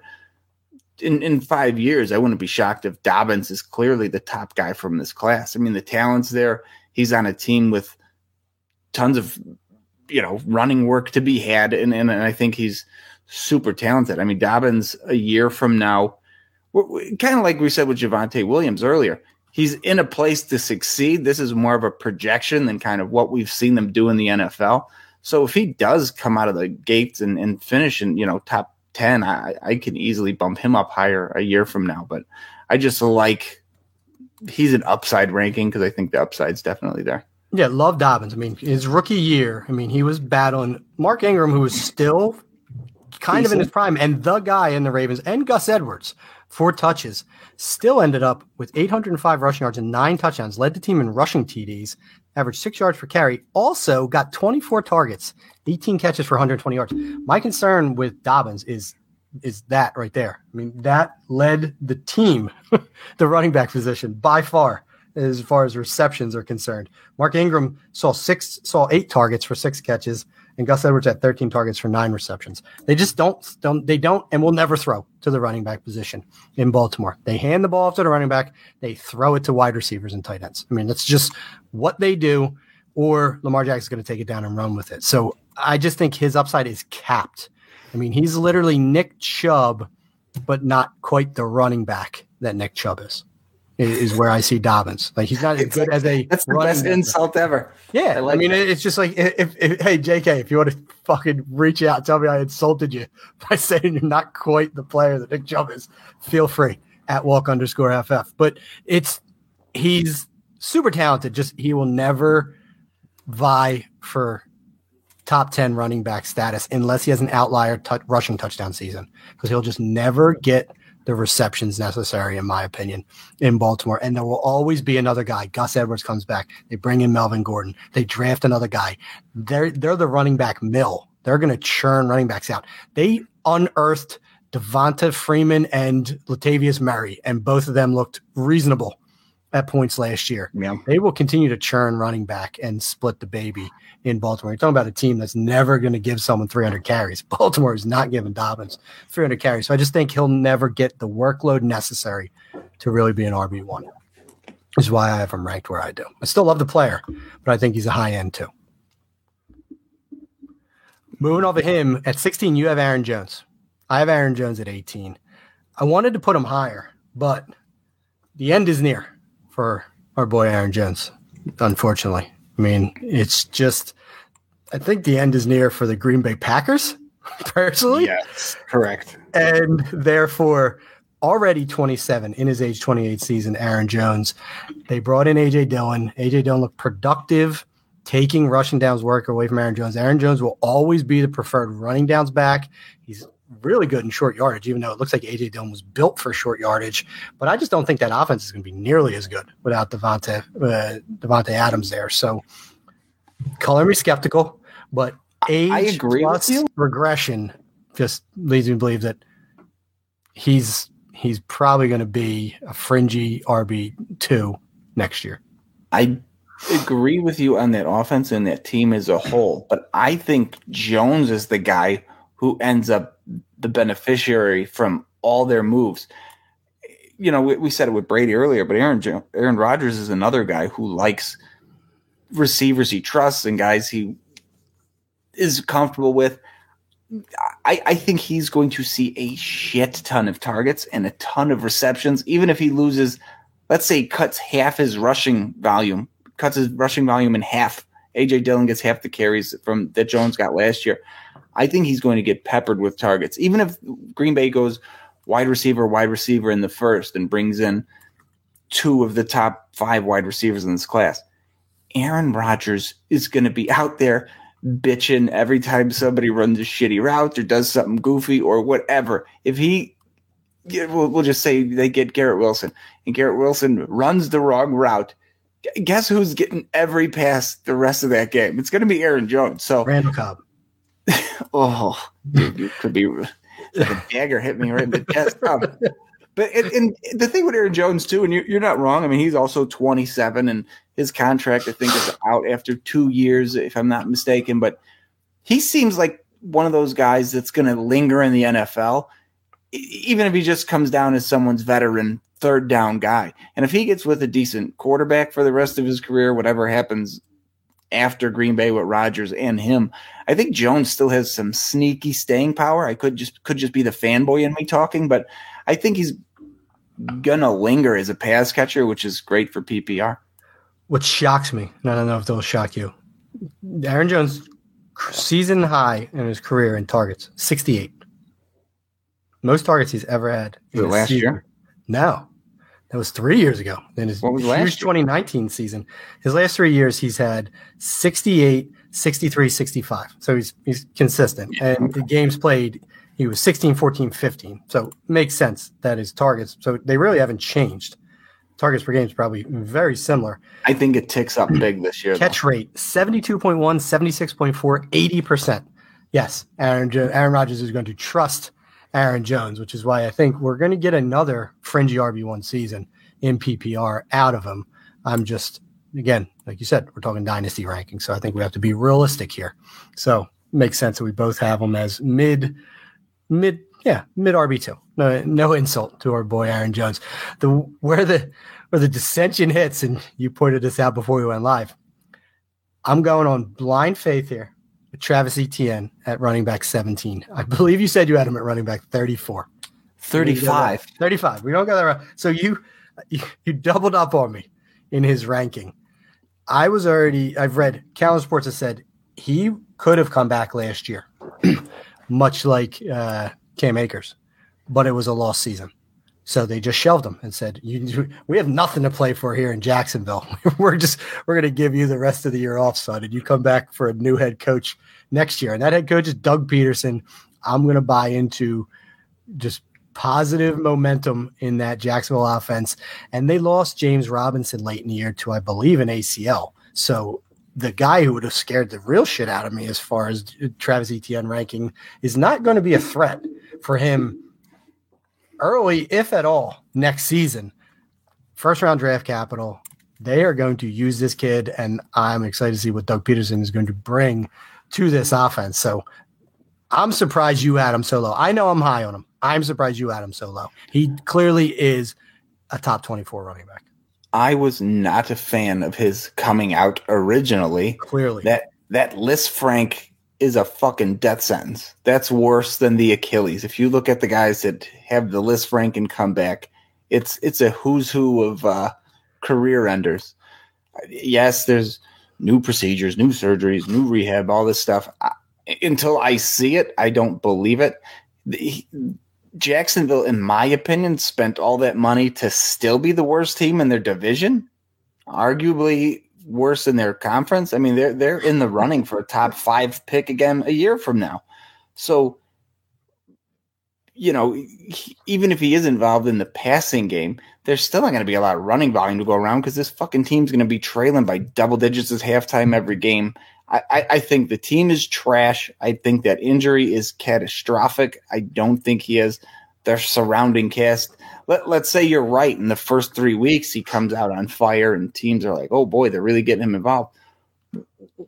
In in five years, I wouldn't be shocked if Dobbins is clearly the top guy from this class. I mean, the talent's there. He's on a team with tons of you know running work to be had, and and, and I think he's super talented. I mean, Dobbins a year from now kind of like we said with Javonte Williams earlier. He's in a place to succeed. This is more of a projection than kind of what we've seen them do in the NFL. So if he does come out of the gates and, and finish in, you know, top 10, I, I can easily bump him up higher a year from now. But I just like he's an upside ranking because I think the upside's definitely there. Yeah, love Dobbins. I mean, his rookie year, I mean, he was battling Mark Ingram, who was still kind Decent. of in his prime, and the guy in the Ravens, and Gus Edwards, four touches, still ended up with 805 rushing yards and nine touchdowns, led the team in rushing TDs, averaged six yards per carry, also got 24 targets, 18 catches for 120 yards. My concern with Dobbins is is that right there. I mean, that led the team, the running back position by far as far as receptions are concerned. Mark Ingram saw six saw eight targets for six catches, and Gus Edwards had 13 targets for nine receptions. They just don't, don't they don't and will never throw to the running back position in Baltimore. They hand the ball off to the running back, they throw it to wide receivers and tight ends. I mean, that's just what they do, or Lamar Jackson's going to take it down and run with it. So I just think his upside is capped. I mean, he's literally Nick Chubb, but not quite the running back that Nick Chubb is. Is, where I see Dobbins. Like he's not as good as a. That's the best insult ever. Yeah, I, like I mean, that. it's just like if, if, hey J.K., if you want to fucking reach out, tell me I insulted you by saying you're not quite the player that Nick Chubb is. Feel free at walk underscore ff. But it's he's super talented. Just he will never vie for top 10 running back status unless he has an outlier t- rushing touchdown season because he'll just never get the receptions necessary, in my opinion, in Baltimore. And there will always be another guy. Gus Edwards comes back. They bring in Melvin Gordon. They draft another guy. They're they're the running back mill. They're going to churn running backs out. They unearthed Devonta Freeman and Latavius Murray, and both of them looked reasonable at points last year. Yeah. They will continue to churn running back and split the baby in Baltimore. You're talking about a team that's never going to give someone 300 carries. Baltimore is not giving Dobbins 300 carries. So I just think he'll never get the workload necessary to really be an RB1. Is why I have him ranked where I do. I still love the player, but I think he's a high end too. Moving over him at 16, you have Aaron Jones. I have Aaron Jones at 18. I wanted to put him higher, but the end is near for our boy Aaron Jones, unfortunately. I mean, it's just, I think the end is near for the Green Bay Packers, personally. Yes, correct. And therefore, already 27 in his age 28 season, Aaron Jones. They brought in AJ Dillon. AJ Dillon looked productive, taking rushing downs work away from Aaron Jones. Aaron Jones will always be the preferred running downs back. He's really good in short yardage, even though it looks like AJ Dillon was built for short yardage. But I just don't think that offense is going to be nearly as good without Davante uh, Davante Adams there. So color me skeptical, but age I agree plus regression just leads me to believe that he's he's probably going to be a fringy RB two next year. I agree with you on that offense and that team as a whole, but I think Jones is the guy who ends up the beneficiary from all their moves. You know, we, we said it with Brady earlier, but Aaron Aaron Rodgers is another guy who likes receivers he trusts and guys he is comfortable with. I, I think he's going to see a shit ton of targets and a ton of receptions, even if he loses, let's say, cuts half his rushing volume, cuts his rushing volume in half. AJ Dillon gets half the carries from that Jones got last year. I think he's going to get peppered with targets. Even if Green Bay goes wide receiver, wide receiver in the first and brings in two of the top five wide receivers in this class, Aaron Rodgers is going to be out there bitching every time somebody runs a shitty route or does something goofy or whatever. If he, we'll, just say they get Garrett Wilson and Garrett Wilson runs the wrong route. Guess who's getting every pass the rest of that game? It's going to be Aaron Jones. So Randall Cobb. oh, dude, you could be like a dagger hit me right in the chest. Um, but it, and the thing with Aaron Jones too, and you're, you're not wrong. I mean, he's also 27, and his contract I think is out after two years, if I'm not mistaken. But he seems like one of those guys that's going to linger in the NFL, even if he just comes down as someone's veteran third down guy. And if he gets with a decent quarterback for the rest of his career, whatever happens after Green Bay with Rodgers and him. I think Jones still has some sneaky staying power. I could just could just be the fanboy in me talking, but I think he's gonna linger as a pass catcher, which is great for PPR. What shocks me, and I don't know if they'll shock you. Aaron Jones season high in his career in targets, 68. Most targets he's ever had. last season. year? No. That was three years ago. In his was huge 2019 season. His last three years, he's had 68, 63, 65. So he's he's consistent. Yeah, and the games played, he was 16, 14, 15. So makes sense that his targets, so they really haven't changed. Targets per game is probably very similar. I think it ticks up big this year. Catch though. rate 72.1, 76.4, 80%. Yes, Aaron, Aaron Rodgers is going to trust Aaron Jones, which is why I think we're going to get another fringy RB1 season in PPR out of him. I'm just, again, like you said, we're talking dynasty ranking. So I think we have to be realistic here. So makes sense that we both have him as mid, mid, yeah, mid RB2. No, no insult to our boy Aaron Jones. The where the where the dissension hits, and you pointed this out before we went live. I'm going on blind faith here Travis Etienne at running back 17. I believe you said you had him at running back 34. 35. 35. We don't got that right. So you you, you doubled up on me in his ranking. I was already, I've read, Calendar Sports has said he could have come back last year, much like uh, Cam Akers, but it was a lost season. So they just shelved him and said, "We have nothing to play for here in Jacksonville. we're just we're going to give you the rest of the year off, son, and you come back for a new head coach next year." And that head coach is Doug Pederson. I'm going to buy into just positive momentum in that Jacksonville offense. And they lost James Robinson late in the year to, I believe, an ACL. So the guy who would have scared the real shit out of me as far as Travis Etienne ranking is not going to be a threat for him early, if at all, next season. First round draft capital. They are going to use this kid, and I'm excited to see what Doug Pederson is going to bring to this offense. So I'm surprised you had him so low. I know I'm high on him. I'm surprised you had him so low. He clearly is a top 24 running back. I was not a fan of his coming out originally. Clearly. That that Lisfranc is a fucking death sentence. That's worse than the Achilles. If you look at the guys that have the Lisfranc and come back, it's it's a who's who of uh, career enders. Yes, there's new procedures, new surgeries, new rehab, all this stuff. I, until I see it, I don't believe it. The, Jacksonville, in my opinion, spent all that money to still be the worst team in their division, arguably worse in their conference. I mean, they're they're in the running for a top five pick again a year from now. So, you know, he, even if he is involved in the passing game, there's still not going to be a lot of running volume to go around because this fucking team's going to be trailing by double digits at halftime every game. I, I, think the team is trash. I think that injury is catastrophic. I don't think he has their surrounding cast. Let, let's say you're right. In the first three weeks, he comes out on fire, and teams are like, "Oh boy, they're really getting him involved."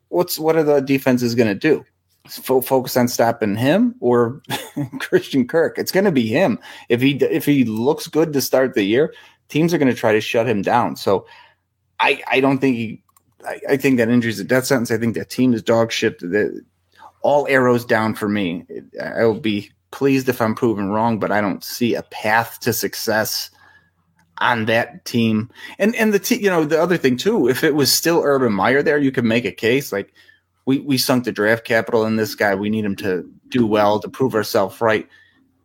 What's what are the defenses going to do? focus on stopping him or Christian Kirk? It's going to be him. If he if he looks good to start the year, teams are going to try to shut him down. So I I don't think he I, I think that injury is a death sentence. I think that team is dog shit. All arrows down for me. I will be pleased if I'm proven wrong, but I don't see a path to success on that team. And and the te- you know the other thing too, if it was still Urban Meyer there, you could make a case like we we sunk the draft capital in this guy. We need him to do well to prove ourselves right.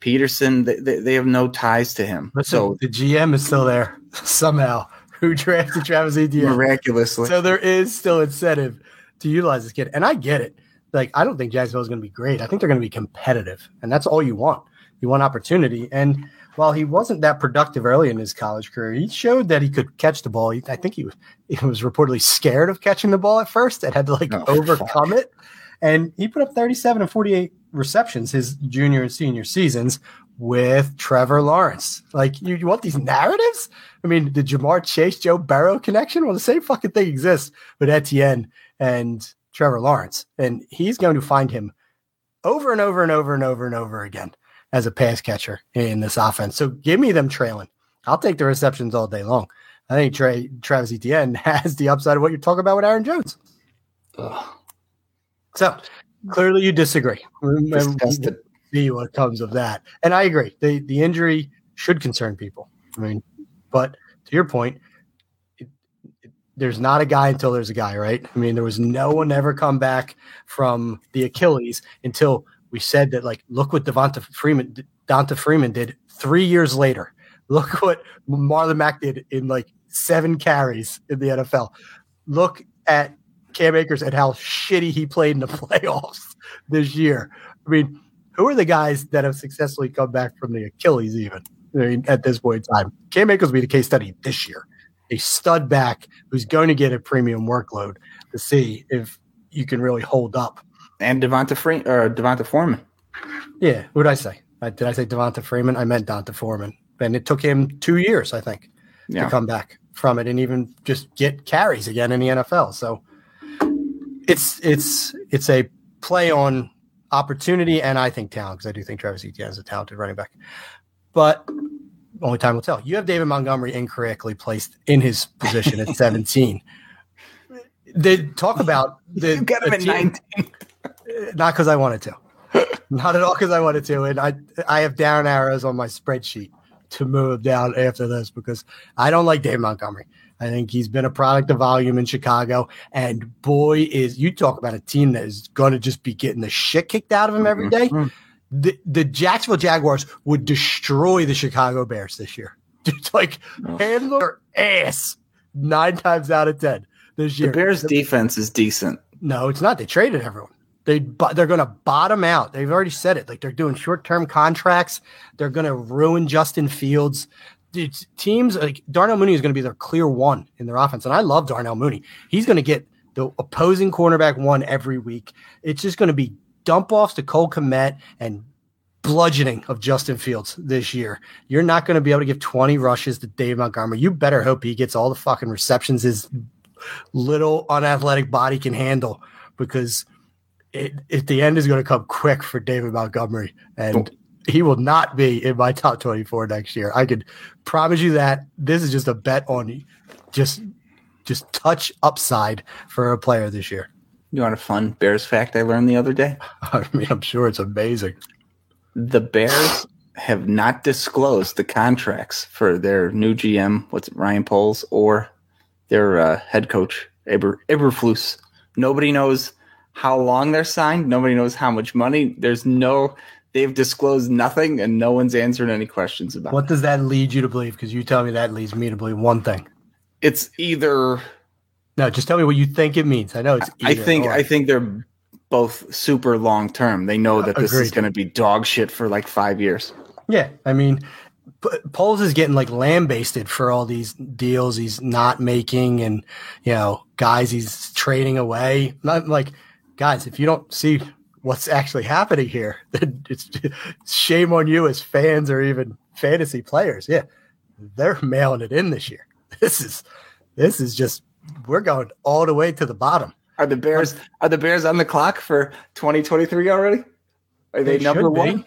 Pederson, they, they have no ties to him. Listen, so the GM is still there somehow who drafted Travis Etienne miraculously. So there is still incentive to utilize this kid, and I get it. Like I don't think Jacksonville is going to be great. I think they're going to be competitive, and that's all you want. You want opportunity, and while he wasn't that productive early in his college career, he showed that he could catch the ball. He, I think he was he was reportedly scared of catching the ball at first and had to like oh, overcome fuck. it. And he put up 37 and 48 receptions his junior and senior seasons with Trevor Lawrence. Like, you, you want these narratives? I mean, the Ja'Marr Chase, Joe Burrow connection? Well, the same fucking thing exists with Etienne and Trevor Lawrence. And he's going to find him over and over and over and over and over again as a pass catcher in this offense. So give me them trailing. I'll take the receptions all day long. I think Trey, Travis Etienne has the upside of what you're talking about with Aaron Jones. Ugh. So clearly you disagree. Disgusted see what comes of that. And I agree. The the injury should concern people. I mean, but to your point, there's not a guy until there's a guy, right? I mean, there was no one ever come back from the Achilles until we said that. Like, look what Devonta Freeman, Donta Freeman did three years later. Look what Marlon Mack did in like seven carries in the NFL. Look at Cam Akers and how shitty he played in the playoffs this year. I mean, who are the guys that have successfully come back from the Achilles even I mean, at this point in time? Cam Akers will be the case study this year. A stud back who's going to get a premium workload to see if you can really hold up. And Devonta Free or Devonta Foreman. Yeah, what did I say? Did I say Devonta Freeman? I meant D'Onta Foreman. And it took him two years, I think, yeah. to come back from it and even just get carries again in the NFL. So it's it's it's a play on opportunity and I think talent because I do think Travis Etienne is a talented running back. But only time will tell. You have David Montgomery incorrectly placed in his position at 17. They talk about the, you got him at 19. Not because I wanted to. Not at all because I wanted to. And I I have down arrows on my spreadsheet to move down after this because I don't like Dave Montgomery. I think he's been a product of volume in Chicago. And boy, is you talk about a team that is going to just be getting the shit kicked out of him every day. Mm-hmm. The, the Jacksonville Jaguars would destroy the Chicago Bears this year. Just like oh. handle their ass nine times out of 10 this year. The Bears' defense is decent. No, it's not. They traded everyone. They they're going to bottom out. They've already said it. Like they're doing short term contracts. They're going to ruin Justin Fields. It's teams like Darnell Mooney is going to be their clear one in their offense, and I love Darnell Mooney. He's going to get the opposing cornerback one every week. It's just going to be dump offs to Cole Kmet and bludgeoning of Justin Fields this year. You're not going to be able to give 20 rushes to Dave Montgomery. You better hope he gets all the fucking receptions his little unathletic body can handle because it, at the end is going to come quick for David Montgomery, and he will not be in my top 24 next year. I could promise you that. This is just a bet on just just touch upside for a player this year. You want a fun Bears fact I learned the other day? I mean, I'm sure it's amazing. The Bears have not disclosed the contracts for their new GM, what's it, Ryan Poles, or their uh, head coach, Aber, Eberflus. Nobody knows how long they're signed. Nobody knows how much money. There's no, they've disclosed nothing, and no one's answering any questions about. It. What does that lead you to believe? Because you tell me that leads me to believe one thing. It's either. No, just tell me what you think it means. I know it's. I think or. I think they're both super long term. They know that this Agreed. is going to be dog shit for like five years. Yeah, I mean, Poles is getting like lambasted for all these deals he's not making, and you know, guys he's trading away. Not like guys, if you don't see what's actually happening here, then it's shame on you as fans or even fantasy players. Yeah, they're mailing it in this year. This is this is just we're going all the way to the bottom. Are the Bears are the Bears on the clock for 2023 already? Are they, they number one?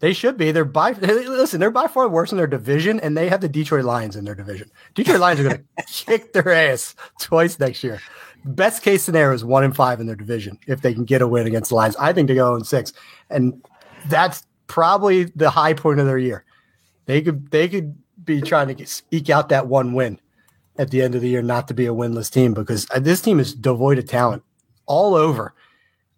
They should be. They're by listen. They're by far worse in their division, and they have the Detroit Lions in their division. Detroit Lions are going to kick their ass twice next year best case scenario is one in five in their division if they can get a win against the Lions. I think they go in six, and that's probably the high point of their year. They could they could be trying to get, eke out that one win at the end of the year, not to be a winless team because uh, this team is devoid of talent all over,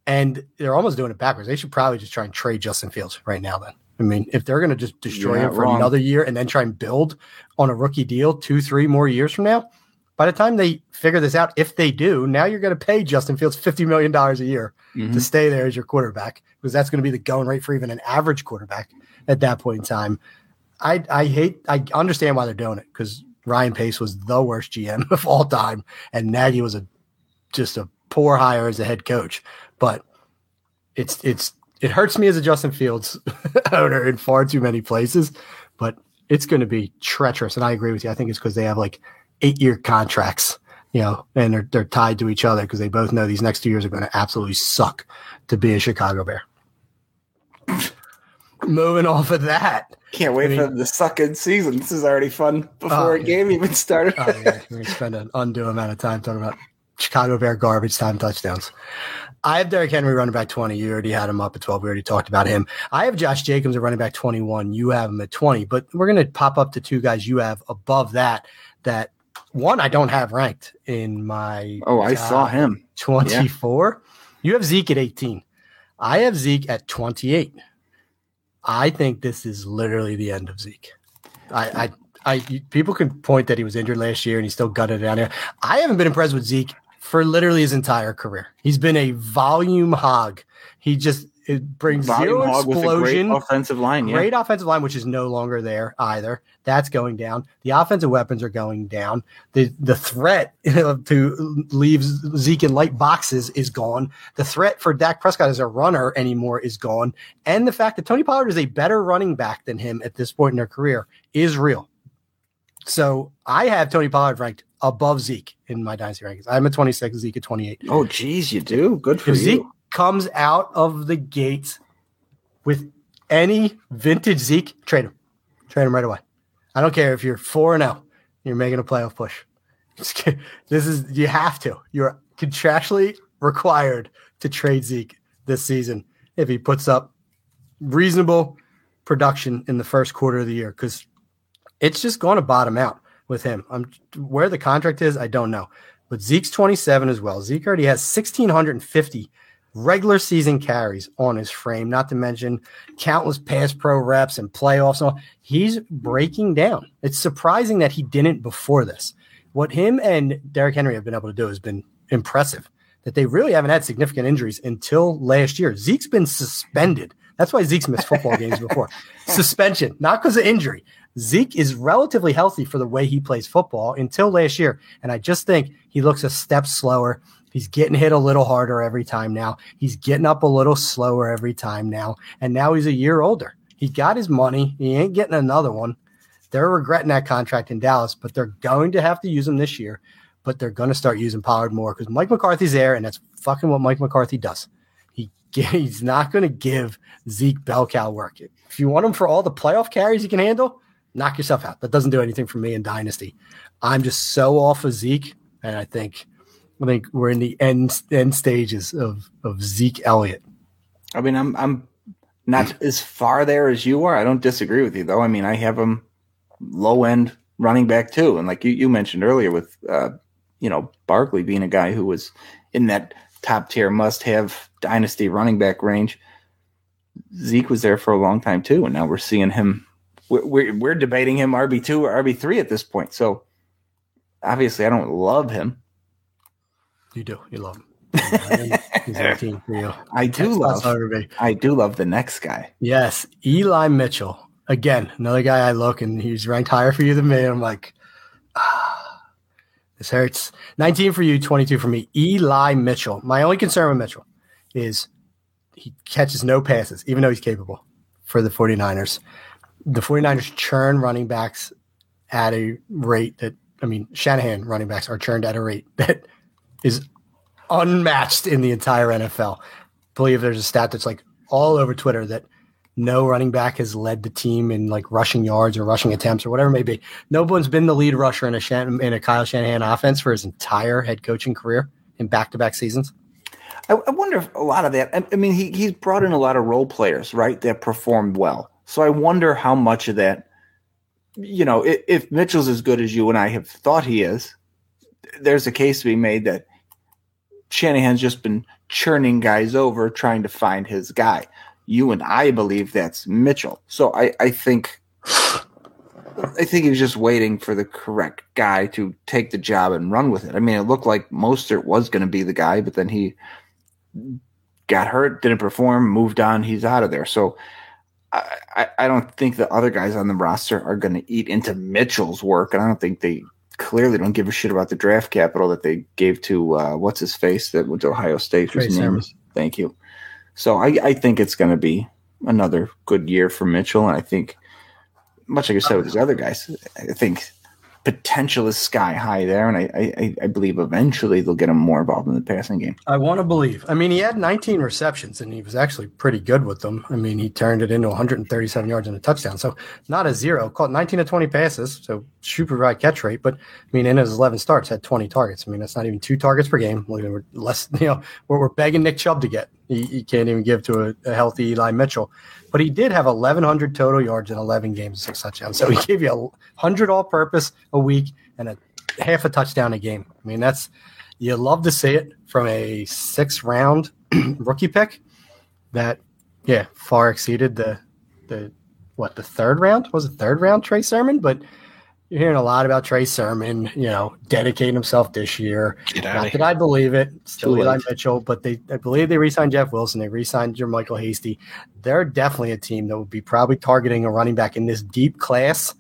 and they're almost doing it backwards. They should probably just try and trade Justin Fields right now. Then I mean, if they're going to just destroy him for wrong. another year and then try and build on a rookie deal two, three more years from now by the time they figure this out, if they do, now you're going to pay Justin Fields $50 million a year mm-hmm. to stay there as your quarterback because that's going to be the going rate for even an average quarterback at that point in time. I, I hate, I understand why they're doing it because Ryan Pace was the worst GM of all time and Nagy was a just a poor hire as a head coach. But it's, it's, it hurts me as a Justin Fields owner in far too many places, but it's going to be treacherous. And I agree with you. I think it's because they have like eight year contracts, you know, and they're, they're tied to each other because they both know these next two years are going to absolutely suck to be a Chicago Bear. Moving off of that. Can't wait I mean, for the sucking season. This is already fun before oh, a game even started. oh, yeah. We're going to spend an undue amount of time talking about Chicago Bear garbage time touchdowns. I have Derrick Henry running back 20. You already had him up at 12. We already talked about him. I have Josh Jacobs at running back 21. You have him at 20, but we're going to pop up to two guys you have above that that one I don't have ranked in my. Oh, I saw him. 24. Yeah. You have Zeke at 18. I have Zeke at 28. I think this is literally the end of Zeke. I, I, I, people can point that he was injured last year and he still gutted it down here. I haven't been impressed with Zeke for literally his entire career. He's been a volume hog. He just it brings Volume zero explosion. offensive line, yeah. Great offensive line, which is no longer there either. That's going down. The offensive weapons are going down. The the threat to leave Zeke in light boxes is gone. The threat for Dak Prescott as a runner anymore is gone. And the fact that Tony Pollard is a better running back than him at this point in their career is real. So I have Tony Pollard ranked above Zeke in my dynasty rankings. I'm at 26, Zeke at 28. Oh, geez, you do. Good for if you. Zeke, comes out of the gate with any vintage Zeke, trade him. Trade him right away. I don't care if you're 4 and 0, you're making a playoff push. This is, you have to. You're contractually required to trade Zeke this season if he puts up reasonable production in the first quarter of the year because it's just going to bottom out with him. I'm where the contract is, I don't know. But Zeke's 27 as well. Zeke already has 1,650 regular season carries on his frame, not to mention countless pass pro reps and playoffs. And all. He's breaking down. It's surprising that he didn't before this. What him and Derrick Henry have been able to do has been impressive. That they really haven't had significant injuries until last year. Zeke's been suspended. That's why Zeke's missed football games before. Suspension, not because of injury. Zeke is relatively healthy for the way he plays football until last year. And I just think he looks a step slower. He's getting hit a little harder every time now. He's getting up a little slower every time now. And now he's a year older. He got his money. He ain't getting another one. They're regretting that contract in Dallas, but they're going to have to use him this year. But they're going to start using Pollard more because Mike McCarthy's there, and that's fucking what Mike McCarthy does. He he's not going to give Zeke bell cow work. If you want him for all the playoff carries he can handle, knock yourself out. That doesn't do anything for me in Dynasty. I'm just so off of Zeke, and I think I think we're in the end end stages of of Zeke Elliott. I mean, I'm I'm not as far there as you are. I don't disagree with you though. I mean, I have him low end running back too, and like you you mentioned earlier with uh, you know Barkley being a guy who was in that top tier must have dynasty running back range. Zeke was there for a long time too, and now we're seeing him we're, we're debating him RB two or RB three at this point. So obviously, I don't love him. You do. You love him. He's a team for you. I do That's love. I do love the next guy. Yes, Eli Mitchell. Again, another guy I look and he's ranked higher for you than me. I'm like, ah, this hurts. 19 for you, 22 for me. Eli Mitchell. My only concern with Mitchell is he catches no passes, even though he's capable for the 49ers the 49ers churn running backs at a rate that I mean Shanahan running backs are churned at a rate that is unmatched in the entire NFL. I believe there's a stat that's like all over Twitter that no running back has led the team in like rushing yards or rushing attempts or whatever it may be. No one's been the lead rusher in a Shan- in a Kyle Shanahan offense for his entire head coaching career in back to back seasons. I, I, wonder if a lot of that. I, I mean, he he's brought in a lot of role players, right? That performed well. So I wonder how much of that, you know, if, if Mitchell's as good as you and I have thought he is, there's a case to be made that Shanahan's just been churning guys over trying to find his guy. You and I believe that's Mitchell. So I, I think I think he's just waiting for the correct guy to take the job and run with it. I mean, it looked like Mostert was going to be the guy, but then he got hurt, didn't perform, moved on. He's out of there. So I, I don't think the other guys on the roster are going to eat into Mitchell's work, and I don't think they clearly don't give a shit about the draft capital that they gave to uh, what's his face that went to Ohio State. Is, thank you. So I, I think it's going to be another good year for Mitchell, and I think, much like I said with these other guys, I think potential is sky high there, and I, I, I believe eventually they'll get him more involved in the passing game. I want to believe. I mean, he had 19 receptions, and he was actually pretty good with them. I mean, he turned it into 137 yards and a touchdown, so not a zero. Caught 19 to 20 passes, so super high catch rate. But I mean, in his 11 starts, had 20 targets. I mean, that's not even two targets per game. We're less, you know, we're, we're begging Nick Chubb to get. He, can't even give to a, a healthy Eli Mitchell but he did have 1,100 total yards in 11 games, six touchdowns. So he gave you a 100 all purpose a week and a half a touchdown a game. I mean, that's you love to see it from a six round rookie pick that, yeah, far exceeded the, the, what, the third round? Was it third round Trey Sermon? But you're hearing a lot about Trey Sermon, you know, dedicating himself this year. Not that I believe it. Still Eli Mitchell, but they I believe they re-signed Jeff Wilson. They re-signed JaMycal Hasty. They're definitely a team that would be probably targeting a running back in this deep class.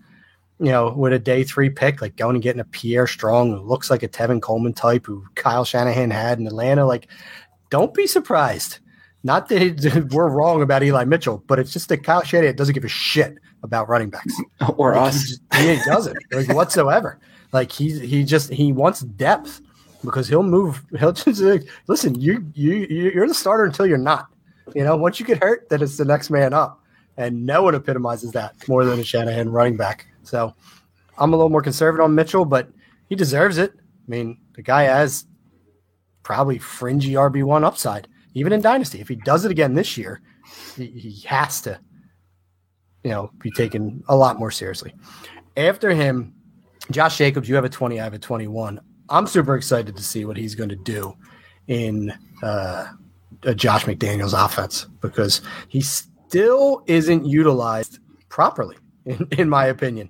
You know, with a day three pick, like going and getting a Pierre Strong who looks like a Tevin Coleman type who Kyle Shanahan had in Atlanta. Like, don't be surprised. Not that we're wrong about Eli Mitchell, but it's just that Kyle Shanahan doesn't give a shit about running backs or like us. He, he doesn't like whatsoever. Like he he just he wants depth because he'll move. He'll just listen. You you you're the starter until you're not. You know, once you get hurt, then it's the next man up, and no one epitomizes that more than a Shanahan running back. So I'm a little more conservative on Mitchell, but he deserves it. I mean, the guy has probably fringy RB one upside, even in Dynasty. If he does it again this year, he, he has to you know, be taken a lot more seriously. After him, Josh Jacobs, you have a 20, I have a 21. I'm super excited to see what he's going to do in uh, Josh McDaniels offense because he still isn't utilized properly, in, in my opinion.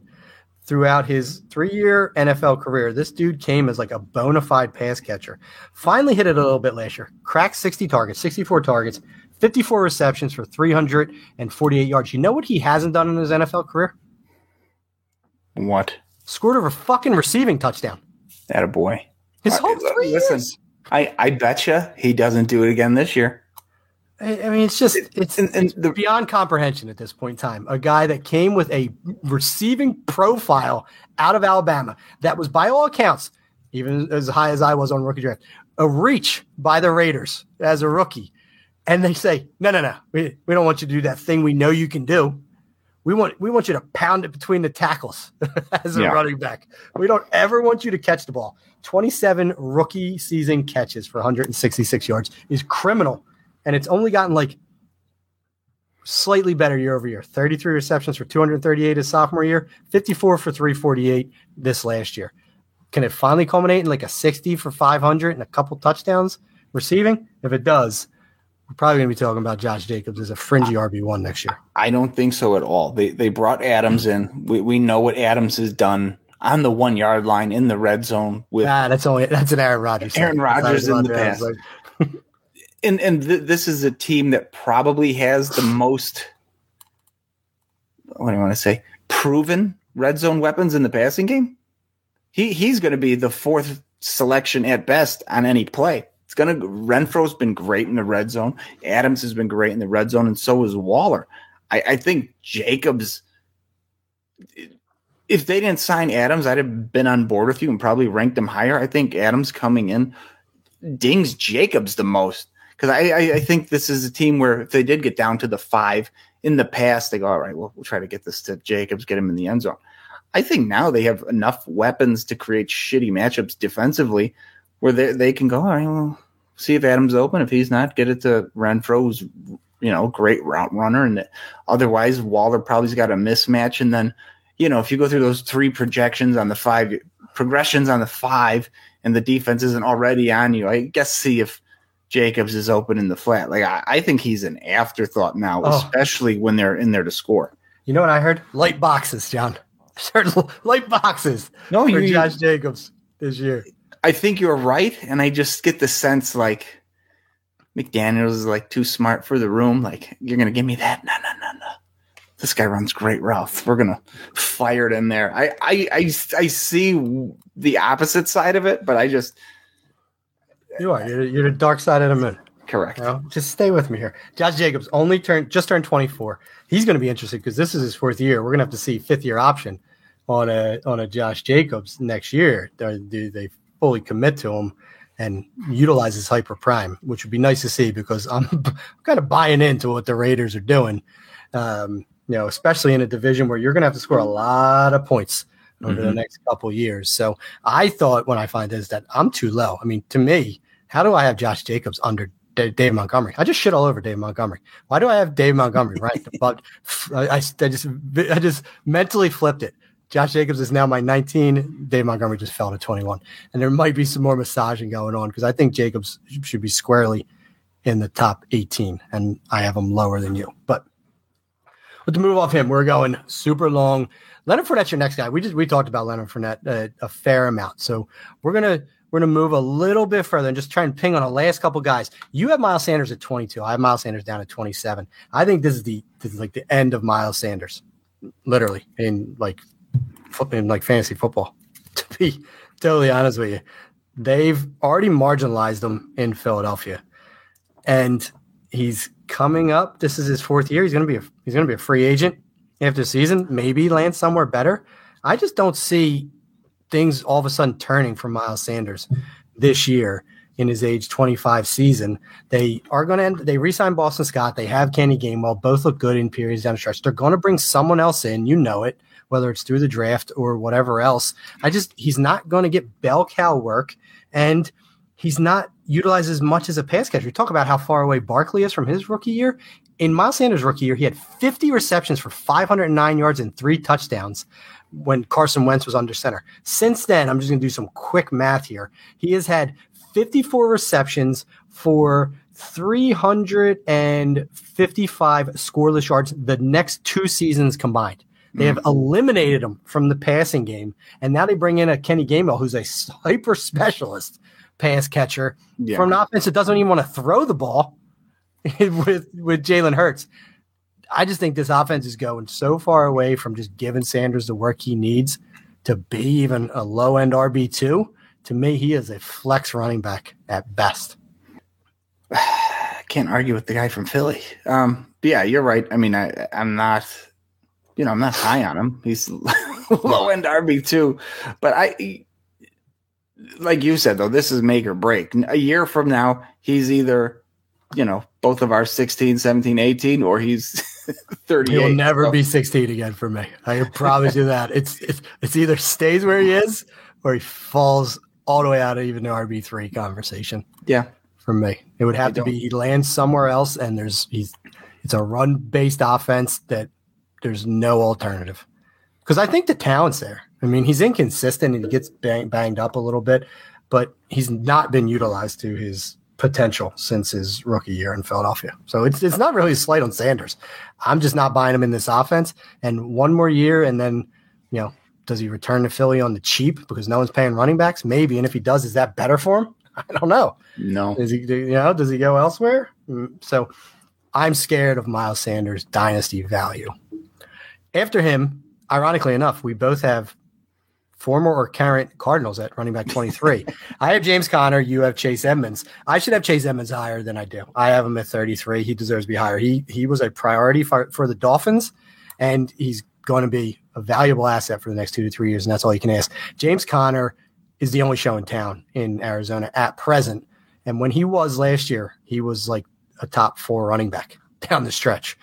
Throughout his three year NFL career, this dude came as like a bona fide pass catcher. Finally hit it a little bit last year, cracked 60 targets, 64 targets, 54 receptions for 348 yards. You know what he hasn't done in his NFL career? What? Scored over fucking receiving touchdown. That a boy. His uh, whole three Listen, years. I, I bet you he doesn't do it again this year. I, I mean, it's just it's, and, and the, beyond comprehension at this point in time. A guy that came with a receiving profile out of Alabama that was, by all accounts, even as high as I was on rookie draft, a reach by the Raiders as a rookie. And they say, no, no, no, we, we don't want you to do that thing we know you can do. We want we want you to pound it between the tackles as a yeah. running back. We don't ever want you to catch the ball. 27 rookie season catches for 166 yards is criminal. And it's only gotten like slightly better year over year 33 receptions for 238 his sophomore year, 54 for 348 this last year. Can it finally culminate in like a 60 for 500 and a couple touchdowns receiving? If it does, we're probably going to be talking about Josh Jacobs as a fringy RB1 next year. I don't think so at all. They, they brought Adams in. We, we know what Adams has done on the one yard line in the red zone with ah, that's only that's an Aaron Rodgers. Aaron Rodgers in the past. Like, and and th- this is a team that probably has the most what do you want to say proven red zone weapons in the passing game. He he's going to be the fourth selection at best on any play. It's going to Renfrow's been great in the red zone. Adams has been great in the red zone, and so is Waller. I, I think Jacobs if they didn't sign Adams, I'd have been on board with you and probably ranked him higher. I think Adams coming in dings Jacobs the most because I, I, think this is a team where if they did get down to the five in the past, they go, all right, well, we'll try to get this to Jacobs, get him in the end zone. I think now they have enough weapons to create shitty matchups defensively where they, they can go, all right, well, see if Adams open. If he's not, get it to Renfrow, who's, you know, great route runner. And otherwise, Waller probably's got a mismatch. And then – you know, if you go through those three projections on the five progressions on the five and the defense isn't already on you, I guess see if Jacobs is open in the flat. Like I, I think he's an afterthought now, oh. especially when they're in there to score. You know what I heard? Light boxes, John. light boxes. No, for you, Josh Jacobs this year. I think you're right, and I just get the sense like McDaniels is like too smart for the room. Like you're gonna give me that? No, no, no, no this guy runs great routes. We're gonna fire it in there. I, I I I see the opposite side of it, but I just you are you're, you're the dark side of the moon. Correct. You know, just stay with me here. Josh Jacobs only turned just turned 24. He's going to be interested because this is his fourth year. We're going to have to see fifth year option on a on a Josh Jacobs next year. Do they fully commit to him and utilize his hyper prime, which would be nice to see because I'm kind of buying into what the Raiders are doing. Um, you know, especially in a division where you're going to have to score a lot of points over mm-hmm. the next couple years. So I thought when I find this that I'm too low. I mean, to me, how do I have Josh Jacobs under Dave Montgomery? I just shit all over Dave Montgomery. Why do I have Dave Montgomery right? I, I just I just mentally flipped it. Josh Jacobs is now my 19. Dave Montgomery just fell to 21, and there might be some more massaging going on because I think Jacobs should be squarely in the top 18, and I have him lower than you. But with the move off him, we're going super long. Leonard Fournette's your next guy. We just we talked about Leonard Fournette uh, a fair amount, so we're gonna we're gonna move a little bit further and just try and ping on the last couple guys. You have Miles Sanders at 22. I have Miles Sanders down at 27. I think this is the this is like the end of Miles Sanders, literally in like in like fantasy football. To be totally honest with you, they've already marginalized him in Philadelphia, and he's coming up. This is his fourth year. He's going to be a, he's going to be a free agent after season. Maybe land somewhere better. I just don't see things all of a sudden turning for Miles Sanders this year in his age 25 season. They are going to end, they re-sign Boston Scott. They have Kenny Gainwell. Both look good in periods down the stretch. They're going to bring someone else in. You know it, whether it's through the draft or whatever else. I just, he's not going to get bell cow work. And he's not utilized as much as a pass catcher. We talk about how far away Barkley is from his rookie year. in Miles Sanders' rookie year, he had 50 receptions for 509 yards and three touchdowns when Carson Wentz was under center. Since then, I'm just going to do some quick math here. He has had 54 receptions for 355 scoreless yards the next two seasons combined. They have mm-hmm. eliminated him from the passing game, and now they bring in a Kenny Gainwell, who's a hyper specialist pass catcher yeah. from an offense that doesn't even want to throw the ball with with Jalen Hurts. I just think this offense is going so far away from just giving Sanders the work he needs to be even a low end RB two. To me, he is a flex running back at best. Can't argue with the guy from Philly. Um, yeah, you're right. I mean, I, I'm not, you know, I'm not high on him. He's low end RB two, but I, like you said though, this is make or break. A year from now, he's either, you know, both of our 16, 17, 18, or he's 38. He'll never so. be 16 again for me. I can promise you that. It's, it's it's either stays where he is or he falls all the way out of even the RB three conversation. Yeah, for me, it would have I to don't. be he lands somewhere else, and there's he's it's a run based offense that there's no alternative. Because I think the talent's there. I mean, he's inconsistent and he gets bang, banged up a little bit, but he's not been utilized to his potential since his rookie year in Philadelphia. So it's it's not really a slight on Sanders. I'm just not buying him in this offense. And one more year, and then you know, does he return to Philly on the cheap because no one's paying running backs? Maybe. And if he does, is that better for him? I don't know. No. Is he? You know, does he go elsewhere? Mm, so I'm scared of Miles Sanders' dynasty value. After him, ironically enough, we both have former or current Cardinals at running back 23. I have James Conner. You have Chase Edmonds. I should have Chase Edmonds higher than I do. I have him at 33. He deserves to be higher. He he was a priority for, for the Dolphins, and he's going to be a valuable asset for the next two to three years, and that's all you can ask. James Conner is the only show in town in Arizona at present. And when he was last year, he was like a top four running back down the stretch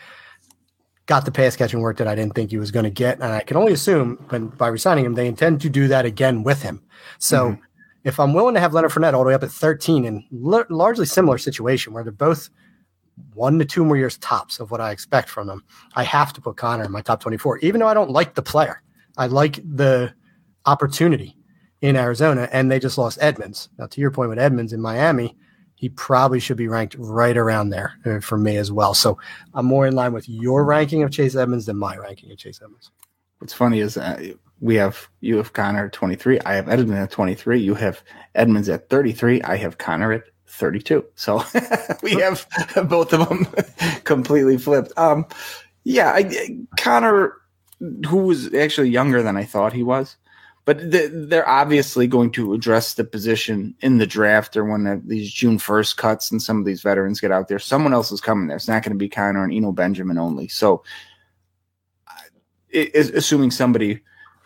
got the pass catching work that I didn't think he was going to get. And I can only assume when by resigning him, they intend to do that again with him. So mm-hmm. if I'm willing to have Leonard Fournette all the way up at 13 in l- largely similar situation where they're both one to two more years tops of what I expect from them, I have to put Conner in my top 24, even though I don't like the player. I like the opportunity in Arizona, and they just lost Edmonds. Now, to your point with Edmonds in Miami, he probably should be ranked right around there uh, for me as well. So I'm more in line with your ranking of Chase Edmonds than my ranking of Chase Edmonds. What's funny is uh, we have you have Conner at 23. I have Edmonds at 23. You have Edmonds at 33. I have Conner at 32. So we have both of them completely flipped. Um, yeah, I, Conner, who was actually younger than I thought he was, but they're obviously going to address the position in the draft or when these June 1st cuts and some of these veterans get out there. Someone else is coming there. It's not going to be Conner and Eno Benjamin only. So, it, assuming somebody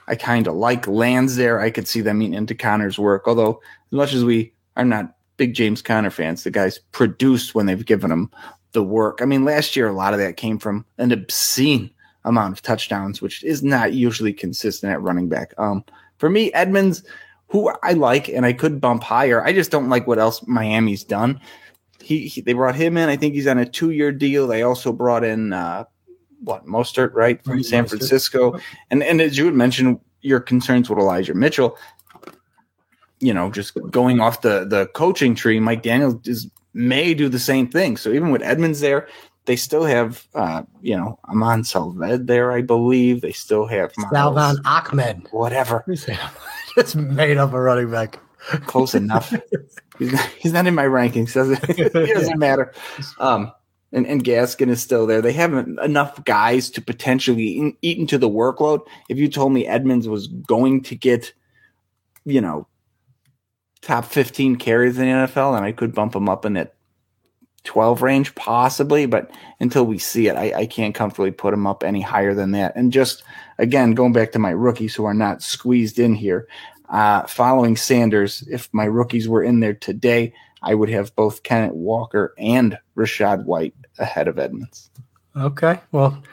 I kind of like lands there, I could see them eating into Conner's work. Although, as much as we are not big James Conner fans, the guy's produced when they've given him the work. I mean, last year, a lot of that came from an obscene amount of touchdowns, which is not usually consistent at running back. Um, for me, Edmonds, who I like and I could bump higher, I just don't like what else Miami's done. He, he they brought him in. I think he's on a two year deal. They also brought in uh, what Mostert, right, from San Mostert. Francisco. And and as you had mentioned, your concerns with Elijah Mitchell. You know, just going off the the coaching tree, McDaniels is may do the same thing. So even with Edmonds there, they still have, uh, you know, Aman Salved there, I believe. They still have Salvon Ahmed, whatever. It's made up a running back. Close enough. he's, not, he's not in my rankings. Doesn't it doesn't matter. Um, and, and Gaskin is still there. They have enough guys to potentially in, eat into the workload. If you told me Edmonds was going to get, you know, top 15 carries in the NFL, and I could bump him up in that 12 range, possibly, but until we see it, I, I, can't comfortably put him up any higher than that. And just again, going back to my rookies who are not squeezed in here, uh, following Sanders, if my rookies were in there today, I would have both Kenneth Walker and Rachaad White ahead of Edmonds. Okay. Well,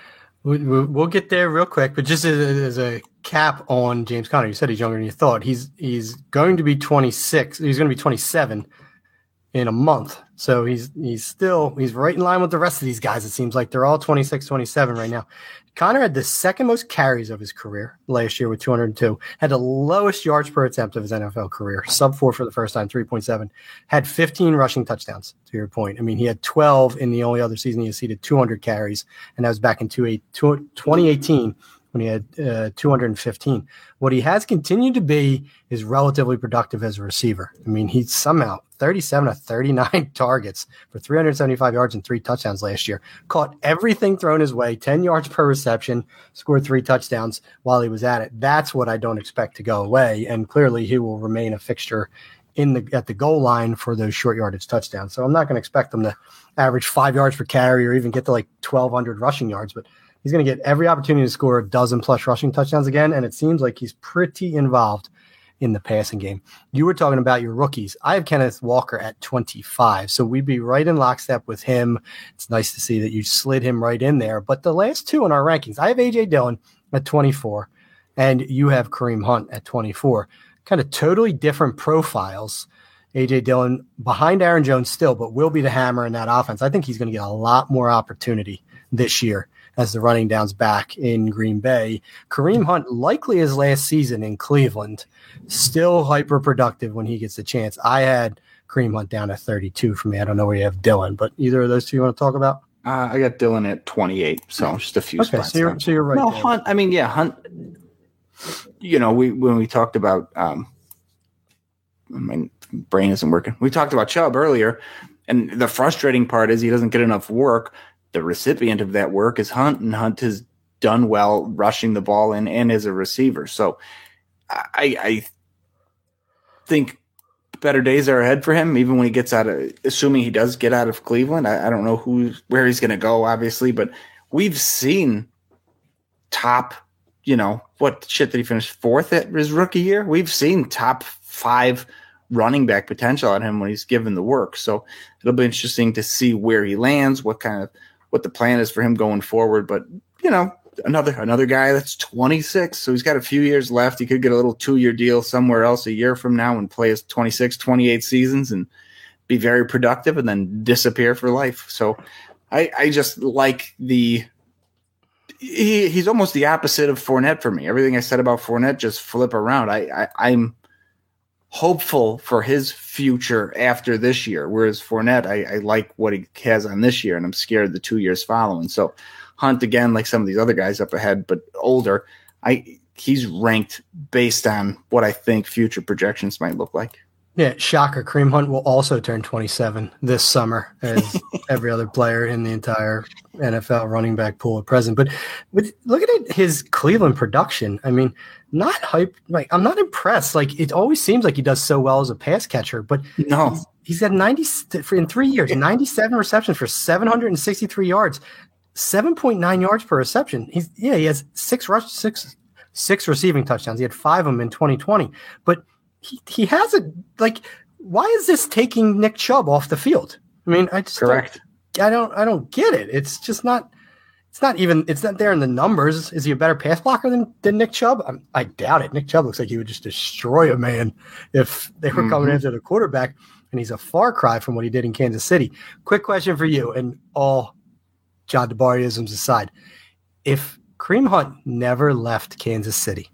we'll get there real quick, but just as a cap on James Conner, you said he's younger than you thought. He's he's going to be 26. He's going to be 27 in a month. So he's he's still he's right in line with the rest of these guys. It seems like they're all 26, 27 right now. Conner had the second most carries of his career last year with 202. Had the lowest yards per attempt of his NFL career, sub four for the first time, 3.7. Had 15 rushing touchdowns. To your point, I mean, he had 12 in the only other season he exceeded 200 carries, and that was back in 2018 when he had uh, 215. What he has continued to be is relatively productive as a receiver. I mean, he somehow 37 of 39 targets for 375 yards and three touchdowns last year. Caught everything thrown his way, 10 yards per reception, scored three touchdowns while he was at it. That's what I don't expect to go away. And clearly, he will remain a fixture in the at the goal line for those short yardage touchdowns. So I'm not going to expect them to average five yards per carry or even get to like 1,200 rushing yards, but he's going to get every opportunity to score a dozen plus rushing touchdowns again. And it seems like he's pretty involved in the passing game. You were talking about your rookies. I have Kenneth Walker at 25. So we'd be right in lockstep with him. It's nice to see that you slid him right in there. But the last two in our rankings, I have AJ Dillon at 24 and you have Kareem Hunt at 24. Kind of totally different profiles. AJ Dillon behind Aaron Jones still, but will be the hammer in that offense. I think he's going to get a lot more opportunity this year as the running downs back in Green Bay. Kareem Hunt, likely his last season in Cleveland, still hyper productive when he gets the chance. I had Kareem Hunt down at 32 for me. I don't know where you have Dillon, but either of those two you want to talk about? Uh, I got Dillon at 28, so just a few okay, spots. So you're, so you're right. No, there. Hunt. I mean, yeah, Hunt. You know, we when we talked about, um, my brain isn't working. We talked about Chubb earlier, and the frustrating part is he doesn't get enough work the recipient of that work is Hunt, and Hunt has done well rushing the ball in and as a receiver. So I, I think better days are ahead for him, even when he gets out of, assuming he does get out of Cleveland. I, I don't know who, where he's going to go, obviously, but we've seen top, you know, what shit did he finish fourth at his rookie year? We've seen top five running back potential on him when he's given the work. So it'll be interesting to see where he lands, what kind of what the plan is for him going forward. But you know, another another guy that's 26, so he's got a few years left. He could get a little two year deal somewhere else a year from now and play his 26, 28 seasons and be very productive and then disappear for life. So I, I just like the he, he's almost the opposite of Fournette for me. Everything I said about Fournette just flip around. I, I I'm hopeful for his future after this year. Whereas Fournette, I, I, like what he has on this year, and I'm scared the two years following. So Hunt again, like some of these other guys up ahead, but older. I he's ranked based on what I think future projections might look like. Yeah, shocker. Kareem Hunt will also turn 27 this summer, as every other player in the entire NFL running back pool at present. But, but look at his Cleveland production. I mean, not hype. Like I'm not impressed. Like it always seems like he does so well as a pass catcher, but no, he's, he's got 90 in three years, 97 receptions for 763 yards, 7.9 yards per reception. He's yeah, he has six rush, six six receiving touchdowns. He had five of them in 2020, but he he has a like. Why is this taking Nick Chubb off the field? I mean, I just correct. Don't, I don't I don't get it. It's just not it's not even it's not there in the numbers. Is he a better pass blocker than, than Nick Chubb? I'm, i doubt it. Nick Chubb looks like he would just destroy a man if they were mm-hmm. coming after the quarterback, and he's a far cry from what he did in Kansas City. Quick question for you, and all John DeBariisms aside, if Kareem Hunt never left Kansas City,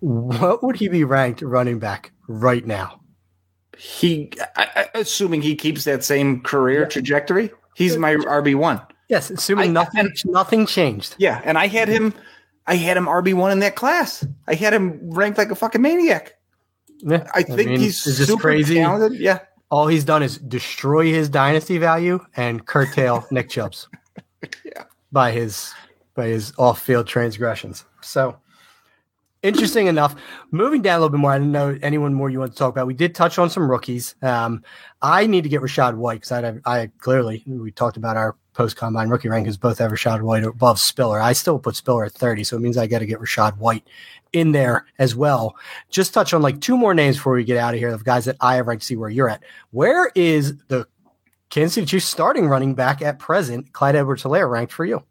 what would he be ranked running back right now? He, I, assuming he keeps that same career yeah. trajectory, he's my RB one. Yes, assuming I, nothing and, nothing changed. Yeah, and I had him I had him RB one in that class. I had him ranked like a fucking maniac. Yeah, I think mean, he's super crazy. talented. Yeah. All he's done is destroy his dynasty value and curtail Nick Chubb's. Yeah. By his by his off field transgressions. So interesting enough. Moving down a little bit more, I didn't know anyone more you want to talk about. We did touch on some rookies. Um, I need to get Rachaad White because I, I clearly we talked about our post combine rookie rankings both have Rachaad White above Spiller. I still put Spiller at 30, so it means I got to get Rachaad White in there as well. Just touch on like two more names before we get out of here of guys that I have ranked to see where you're at. Where is the Kansas City Chiefs starting running back at present, Clyde Edwards Helaire, ranked for you?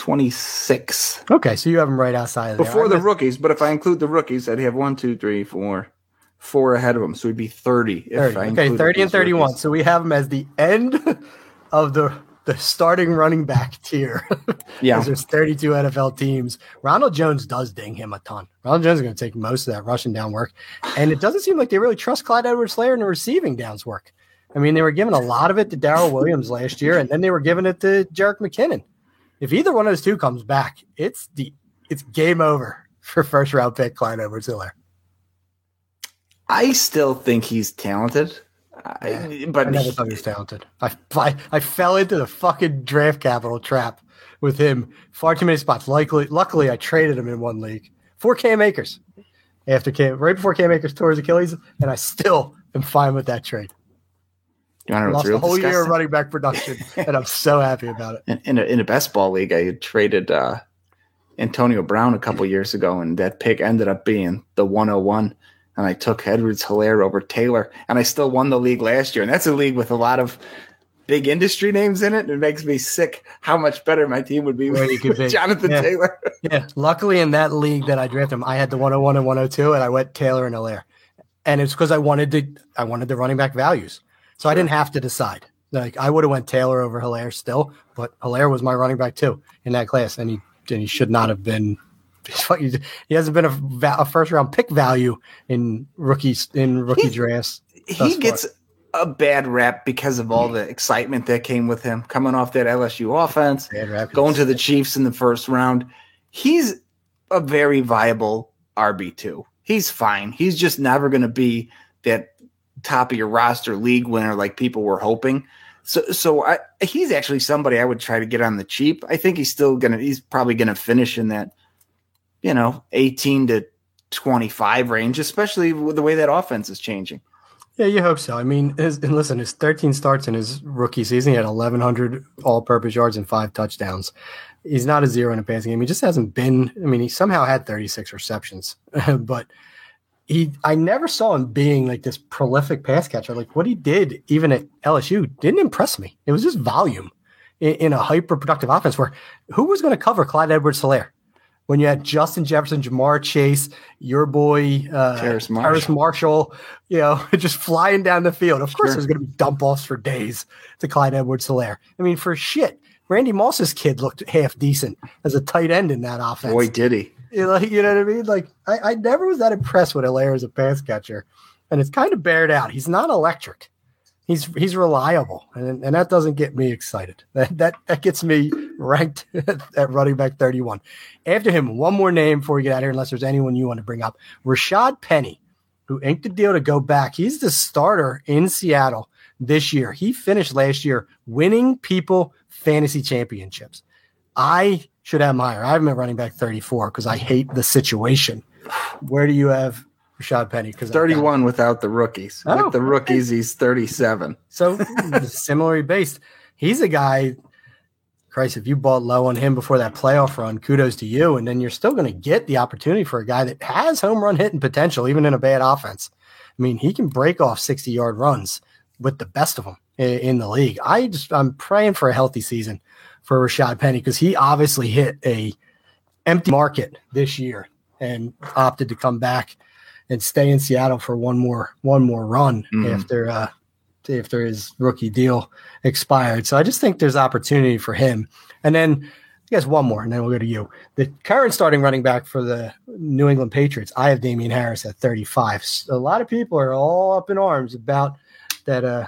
26. Okay, so you have him right outside Before the rookies, but if I include the rookies, I'd have one, two, three, four, four ahead of him, so he'd be 30. 30. okay, 30 and 31. Rookies. So we have him as the end of the the starting running back tier. yeah. there's 32 NFL teams. Ronald Jones does ding him a ton. Ronald Jones is going to take most of that rushing down work. And it doesn't seem like they really trust Clyde Edwards Helaire in the receiving downs work. I mean, they were giving a lot of it to Darrel Williams last year, and then they were giving it to Jerick McKinnon. If either one of those two comes back, it's the it's game over for first round pick Clyde Edwards Helaire. I still think he's talented. I, but I never thought he was talented. I, I, I fell into the fucking draft capital trap with him. Far too many spots. Likely, luckily, I traded him in one league for Cam Akers after Cam, right before Cam Akers tore his Achilles, and I still am fine with that trade. You want to lost a whole disgusting? year of running back production, and I'm so happy about it. In, in, a, in a best ball league, I traded uh, Antonio Brown a couple years ago, and that pick ended up being the 101 and I took Edwards Helaire over Taylor, and I still won the league last year. And that's a league with a lot of big industry names in it. And it makes me sick how much better my team would be with, with. Jonathan yeah. Taylor. yeah. Luckily, in that league that I drafted him, I had the 101 and 102, and I went Taylor and Helaire. And it's because I wanted to I wanted the running back values. So sure. I didn't have to decide. Like I would have went Taylor over Helaire still, but Helaire was my running back too in that class, and he and he should not have been he hasn't been a, a, first round pick value in rookies in rookie he, drafts. He gets a bad rap because of all the excitement that came with him coming off that LSU offense, going to the Chiefs in the first round. He's a very viable RB two. He's fine. He's just never going to be that top of your roster league winner like people were hoping. So, so I, he's actually somebody I would try to get on the cheap. I think he's still gonna. He's probably gonna finish in that you know, 18 to 25 range, especially with the way that offense is changing. Yeah, you hope so. I mean, his, and listen, his 13 starts in his rookie season, he had 1,100 all purpose yards and five touchdowns. He's not a zero in a passing game. He just hasn't been, I mean, he somehow had 36 receptions, but he, I never saw him being like this prolific pass catcher. Like what he did, even at LSU, didn't impress me. It was just volume in, in a hyper productive offense where who was going to cover Clyde Edwards Helaire? when you had Justin Jefferson, Ja'Marr Chase, your boy uh, Terrace Marshall. Marshall, you know, just flying down the field. Of course, there's going to be dump offs for days to Clyde Edwards Helaire. I mean, for shit, Randy Moss's kid looked half decent as a tight end in that offense. Boy, did he. You know, you know what I mean? Like, I, I never was that impressed with Helaire as a pass catcher. And it's kind of bared out. He's not electric he's he's reliable, and, and that doesn't get me excited. That that that gets me ranked at running back 31. After him, one more name before we get out here, unless there's anyone you want to bring up. Rashaad Penny, who inked the deal to go back. He's the starter in Seattle this year. He finished last year winning people fantasy championships. I should have higher. I have him at running back 34 because I hate the situation. Where do you have Rashaad Penny because 31 without the rookies. Oh, With the rookies, he's 37. So similarly based. He's a guy. Christ, if you bought low on him before that playoff run, kudos to you. And then you're still going to get the opportunity for a guy that has home run hitting potential, even in a bad offense. I mean, he can break off 60 yard runs with the best of them in the league. I just I'm praying for a healthy season for Rashaad Penny because he obviously hit a empty market this year and opted to come back and stay in Seattle for one more one more run mm. after uh, after his rookie deal expired. So I just think there's opportunity for him. And then I guess one more, and then we'll go to you. The current starting running back for the New England Patriots, I have Damien Harris at 35. So a lot of people are all up in arms about that. Uh,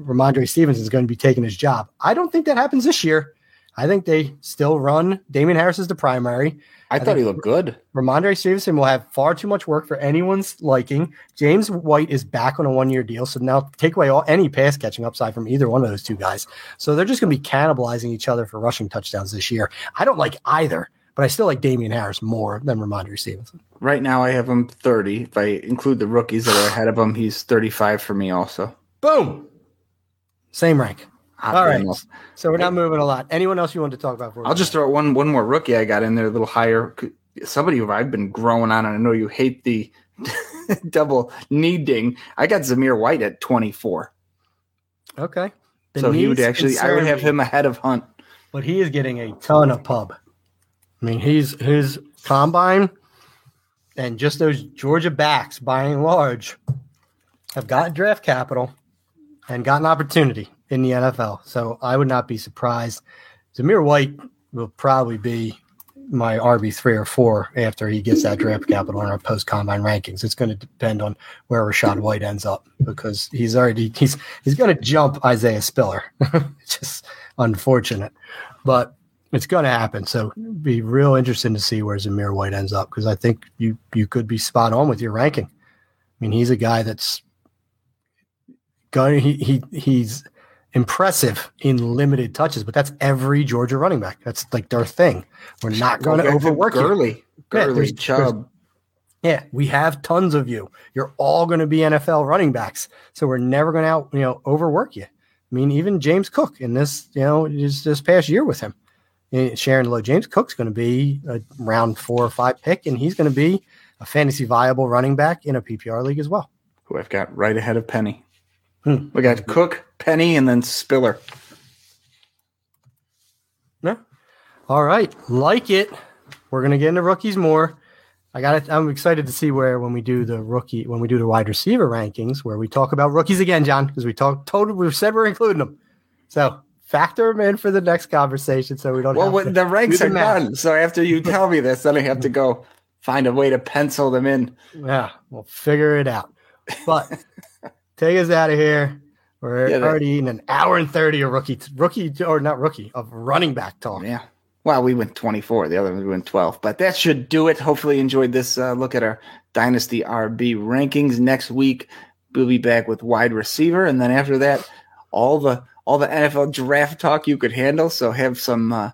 Rhamondre Stevenson is going to be taking his job. I don't think that happens this year. I think they still run Damien Harris as the primary. I, I thought he looked good. Rhamondre Stevenson will have far too much work for anyone's liking. James White is back on a one year deal. So now take away all any pass catching upside from either one of those two guys. So they're just going to be cannibalizing each other for rushing touchdowns this year. I don't like either, but I still like Damien Harris more than Rhamondre Stevenson. Right now, I have him 30. If I include the rookies that are ahead of him, he's 35 for me also. Boom. Same rank. All right. So we're not moving a lot. Anyone else you want to talk about? I'll just throw one one more rookie I got in there a little higher. Somebody who I've been growing on, and I know you hate the double knee ding. I got Zamir White at 24. Okay. The so he would actually, I would have him ahead of Hunt. But he is getting a ton of pub. I mean, he's his combine and just those Georgia backs, by and large, have got draft capital and got an opportunity in the NFL. So I would not be surprised. Zamir White will probably be my RB three or four after he gets that draft capital in our post combine rankings. It's going to depend on where Rachaad White ends up because he's already he's he's going to jump Isaiah Spiller. it's just unfortunate, but it's going to happen. So be real interesting to see where Zamir White ends up because I think you you could be spot on with your ranking. I mean, he's a guy that's going. He he he's impressive in limited touches, but that's every Georgia running back. That's like their thing. We're not going to overwork Gurley, you. Gurley, yeah, there's, Chubb. There's, yeah, we have tons of you. You're all going to be NFL running backs, so we're never going to out you know overwork you. I mean, even James Cook in this you know just this past year with him, sharing low. James Cook's going to be a round four or five pick, and he's going to be a fantasy viable running back in a PPR league as well. Who I've got right ahead of Penny. Hmm. We got Cook, Penny, and then Spiller. Yeah. All right. Like it. We're gonna get into rookies more. I got it. I'm excited to see where when we do the rookie, when we do the wide receiver rankings, where we talk about rookies again, John, because we talked total we've said we're including them. So factor them in for the next conversation so we don't well the ranks are done. So after you tell me this, then I have to go find a way to pencil them in. Yeah, we'll figure it out. But take us out of here. We're yeah, already in an hour and 30 of rookie, rookie, or not rookie, of running back talk. Yeah. Well, we went 24. The other one we went 12. But that should do it. Hopefully, you enjoyed this uh, look at our Dynasty RB rankings. Next week, we'll be back with wide receiver. And then after that, all the all the NFL draft talk you could handle. So have some uh,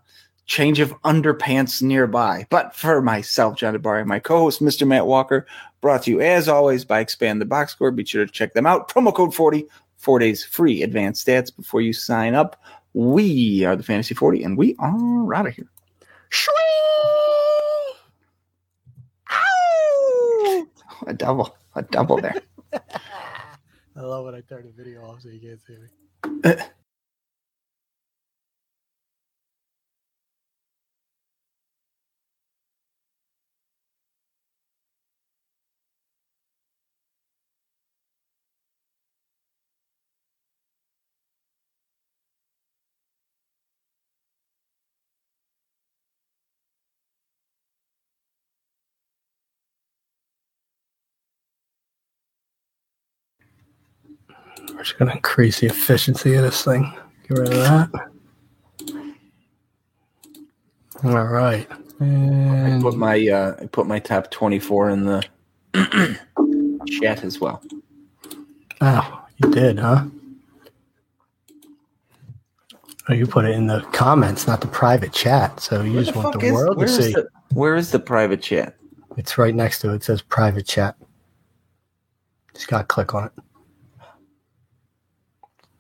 change of underpants nearby. But for myself, John DeBari, my co-host, Mr. Matt Walker, brought to you as always by Expand the Box Score. Be sure to check them out. Promo code 40, four days free advanced stats before you sign up. We are the Fantasy 40, and we are out of here. Ow! A double. A double there. I love when I turn the video off so you can't see me. We're just going to increase the efficiency of this thing. Get rid of that. All right. And I put my uh, I put my top twenty four in the chat as well. Oh, you did, huh? Oh, you put it in the comments, not the private chat. So you where just the want the is, world to see. The, where is the private chat? It's right next to it. It says private chat. Just got to click on it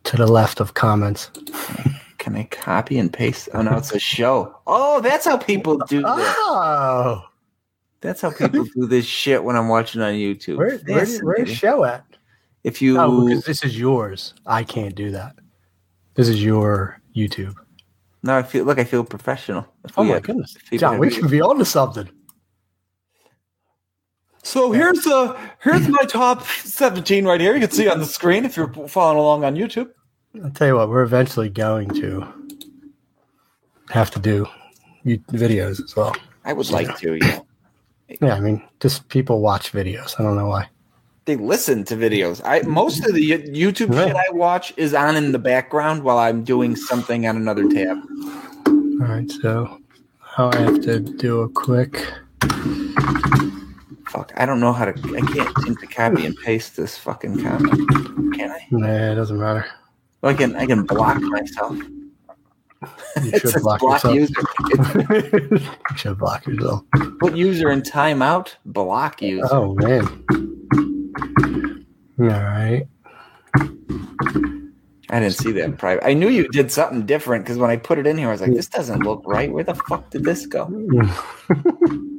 to the left of comments. Can I copy and paste? Oh no, it's a show. Oh, that's how people do this. Oh, that's how people do this shit when I'm watching on YouTube. Where, where, where's show at? If you, oh, because this is yours. I can't do that. This is your YouTube. No, I feel look. I feel professional. oh my goodness, John, we should be on to something. So here's the here's my top 17 right here. You can see on the screen if you're following along on YouTube. I'll tell you what, we're eventually going to have to do videos as well. I would like to, yeah. Yeah, I mean, just people watch videos. I don't know why. They listen to videos. I most of the YouTube shit I watch is on in the background while I'm doing something on another tab. All right, so I have to do a quick Fuck, I don't know how to. I can't seem to copy and paste this fucking comment. Can I? Nah, it doesn't matter. I can. I can block myself. You should block, block yourself. User. you should block yourself. Put user in timeout. Block user. Oh man. All right. I didn't see that private. I knew you did something different because when I put it in here, I was like, "This doesn't look right. Where the fuck did this go?"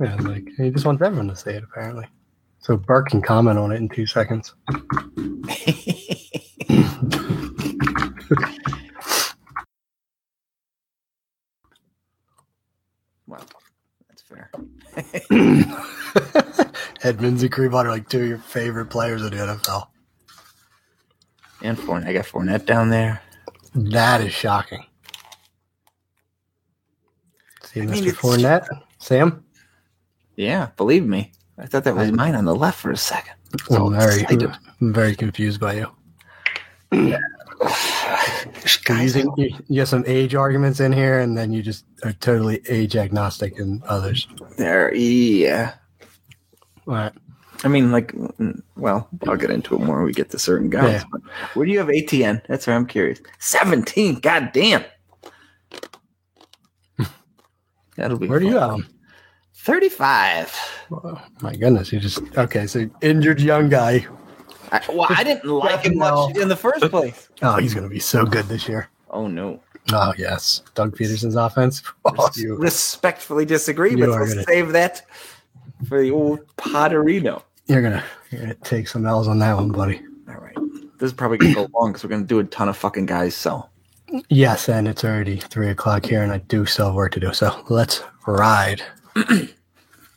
Yeah, like he just wants everyone to say it apparently. So Bart can comment on it in two seconds. Well, That's fair. Edmonds and Hunt are like two of your favorite players in the NFL. And Fournette. I got Fournette down there. That is shocking. See I mean, Mr. Fournette? Sam? Yeah, believe me. I thought that was I, mine on the left for a second. So I'm very, I'm very confused by you. you, you, you have some age arguments in here, and then you just are totally age agnostic in others. There, yeah. All right. I mean, like, well, I'll get into it more when we get to certain guys. Yeah. where do you have ATN? That's where I'm curious. 17. God damn. That'll be. Where fun. do you have him? 35. Oh, my goodness. You just, okay. So injured young guy. I, well, I didn't like him much in the first place. Oh, he's going to be so good this year. Oh, no. Oh, yes. Doug Pederson's offense. Oh, you, respectfully disagree, but let's gonna, save that for the old Potterino. You're gonna, you're gonna take some L's on that one, buddy. All right. This is probably gonna go long because we're gonna do a ton of fucking guys. So yes, and it's already three o'clock here, and I do still have work to do. So let's ride.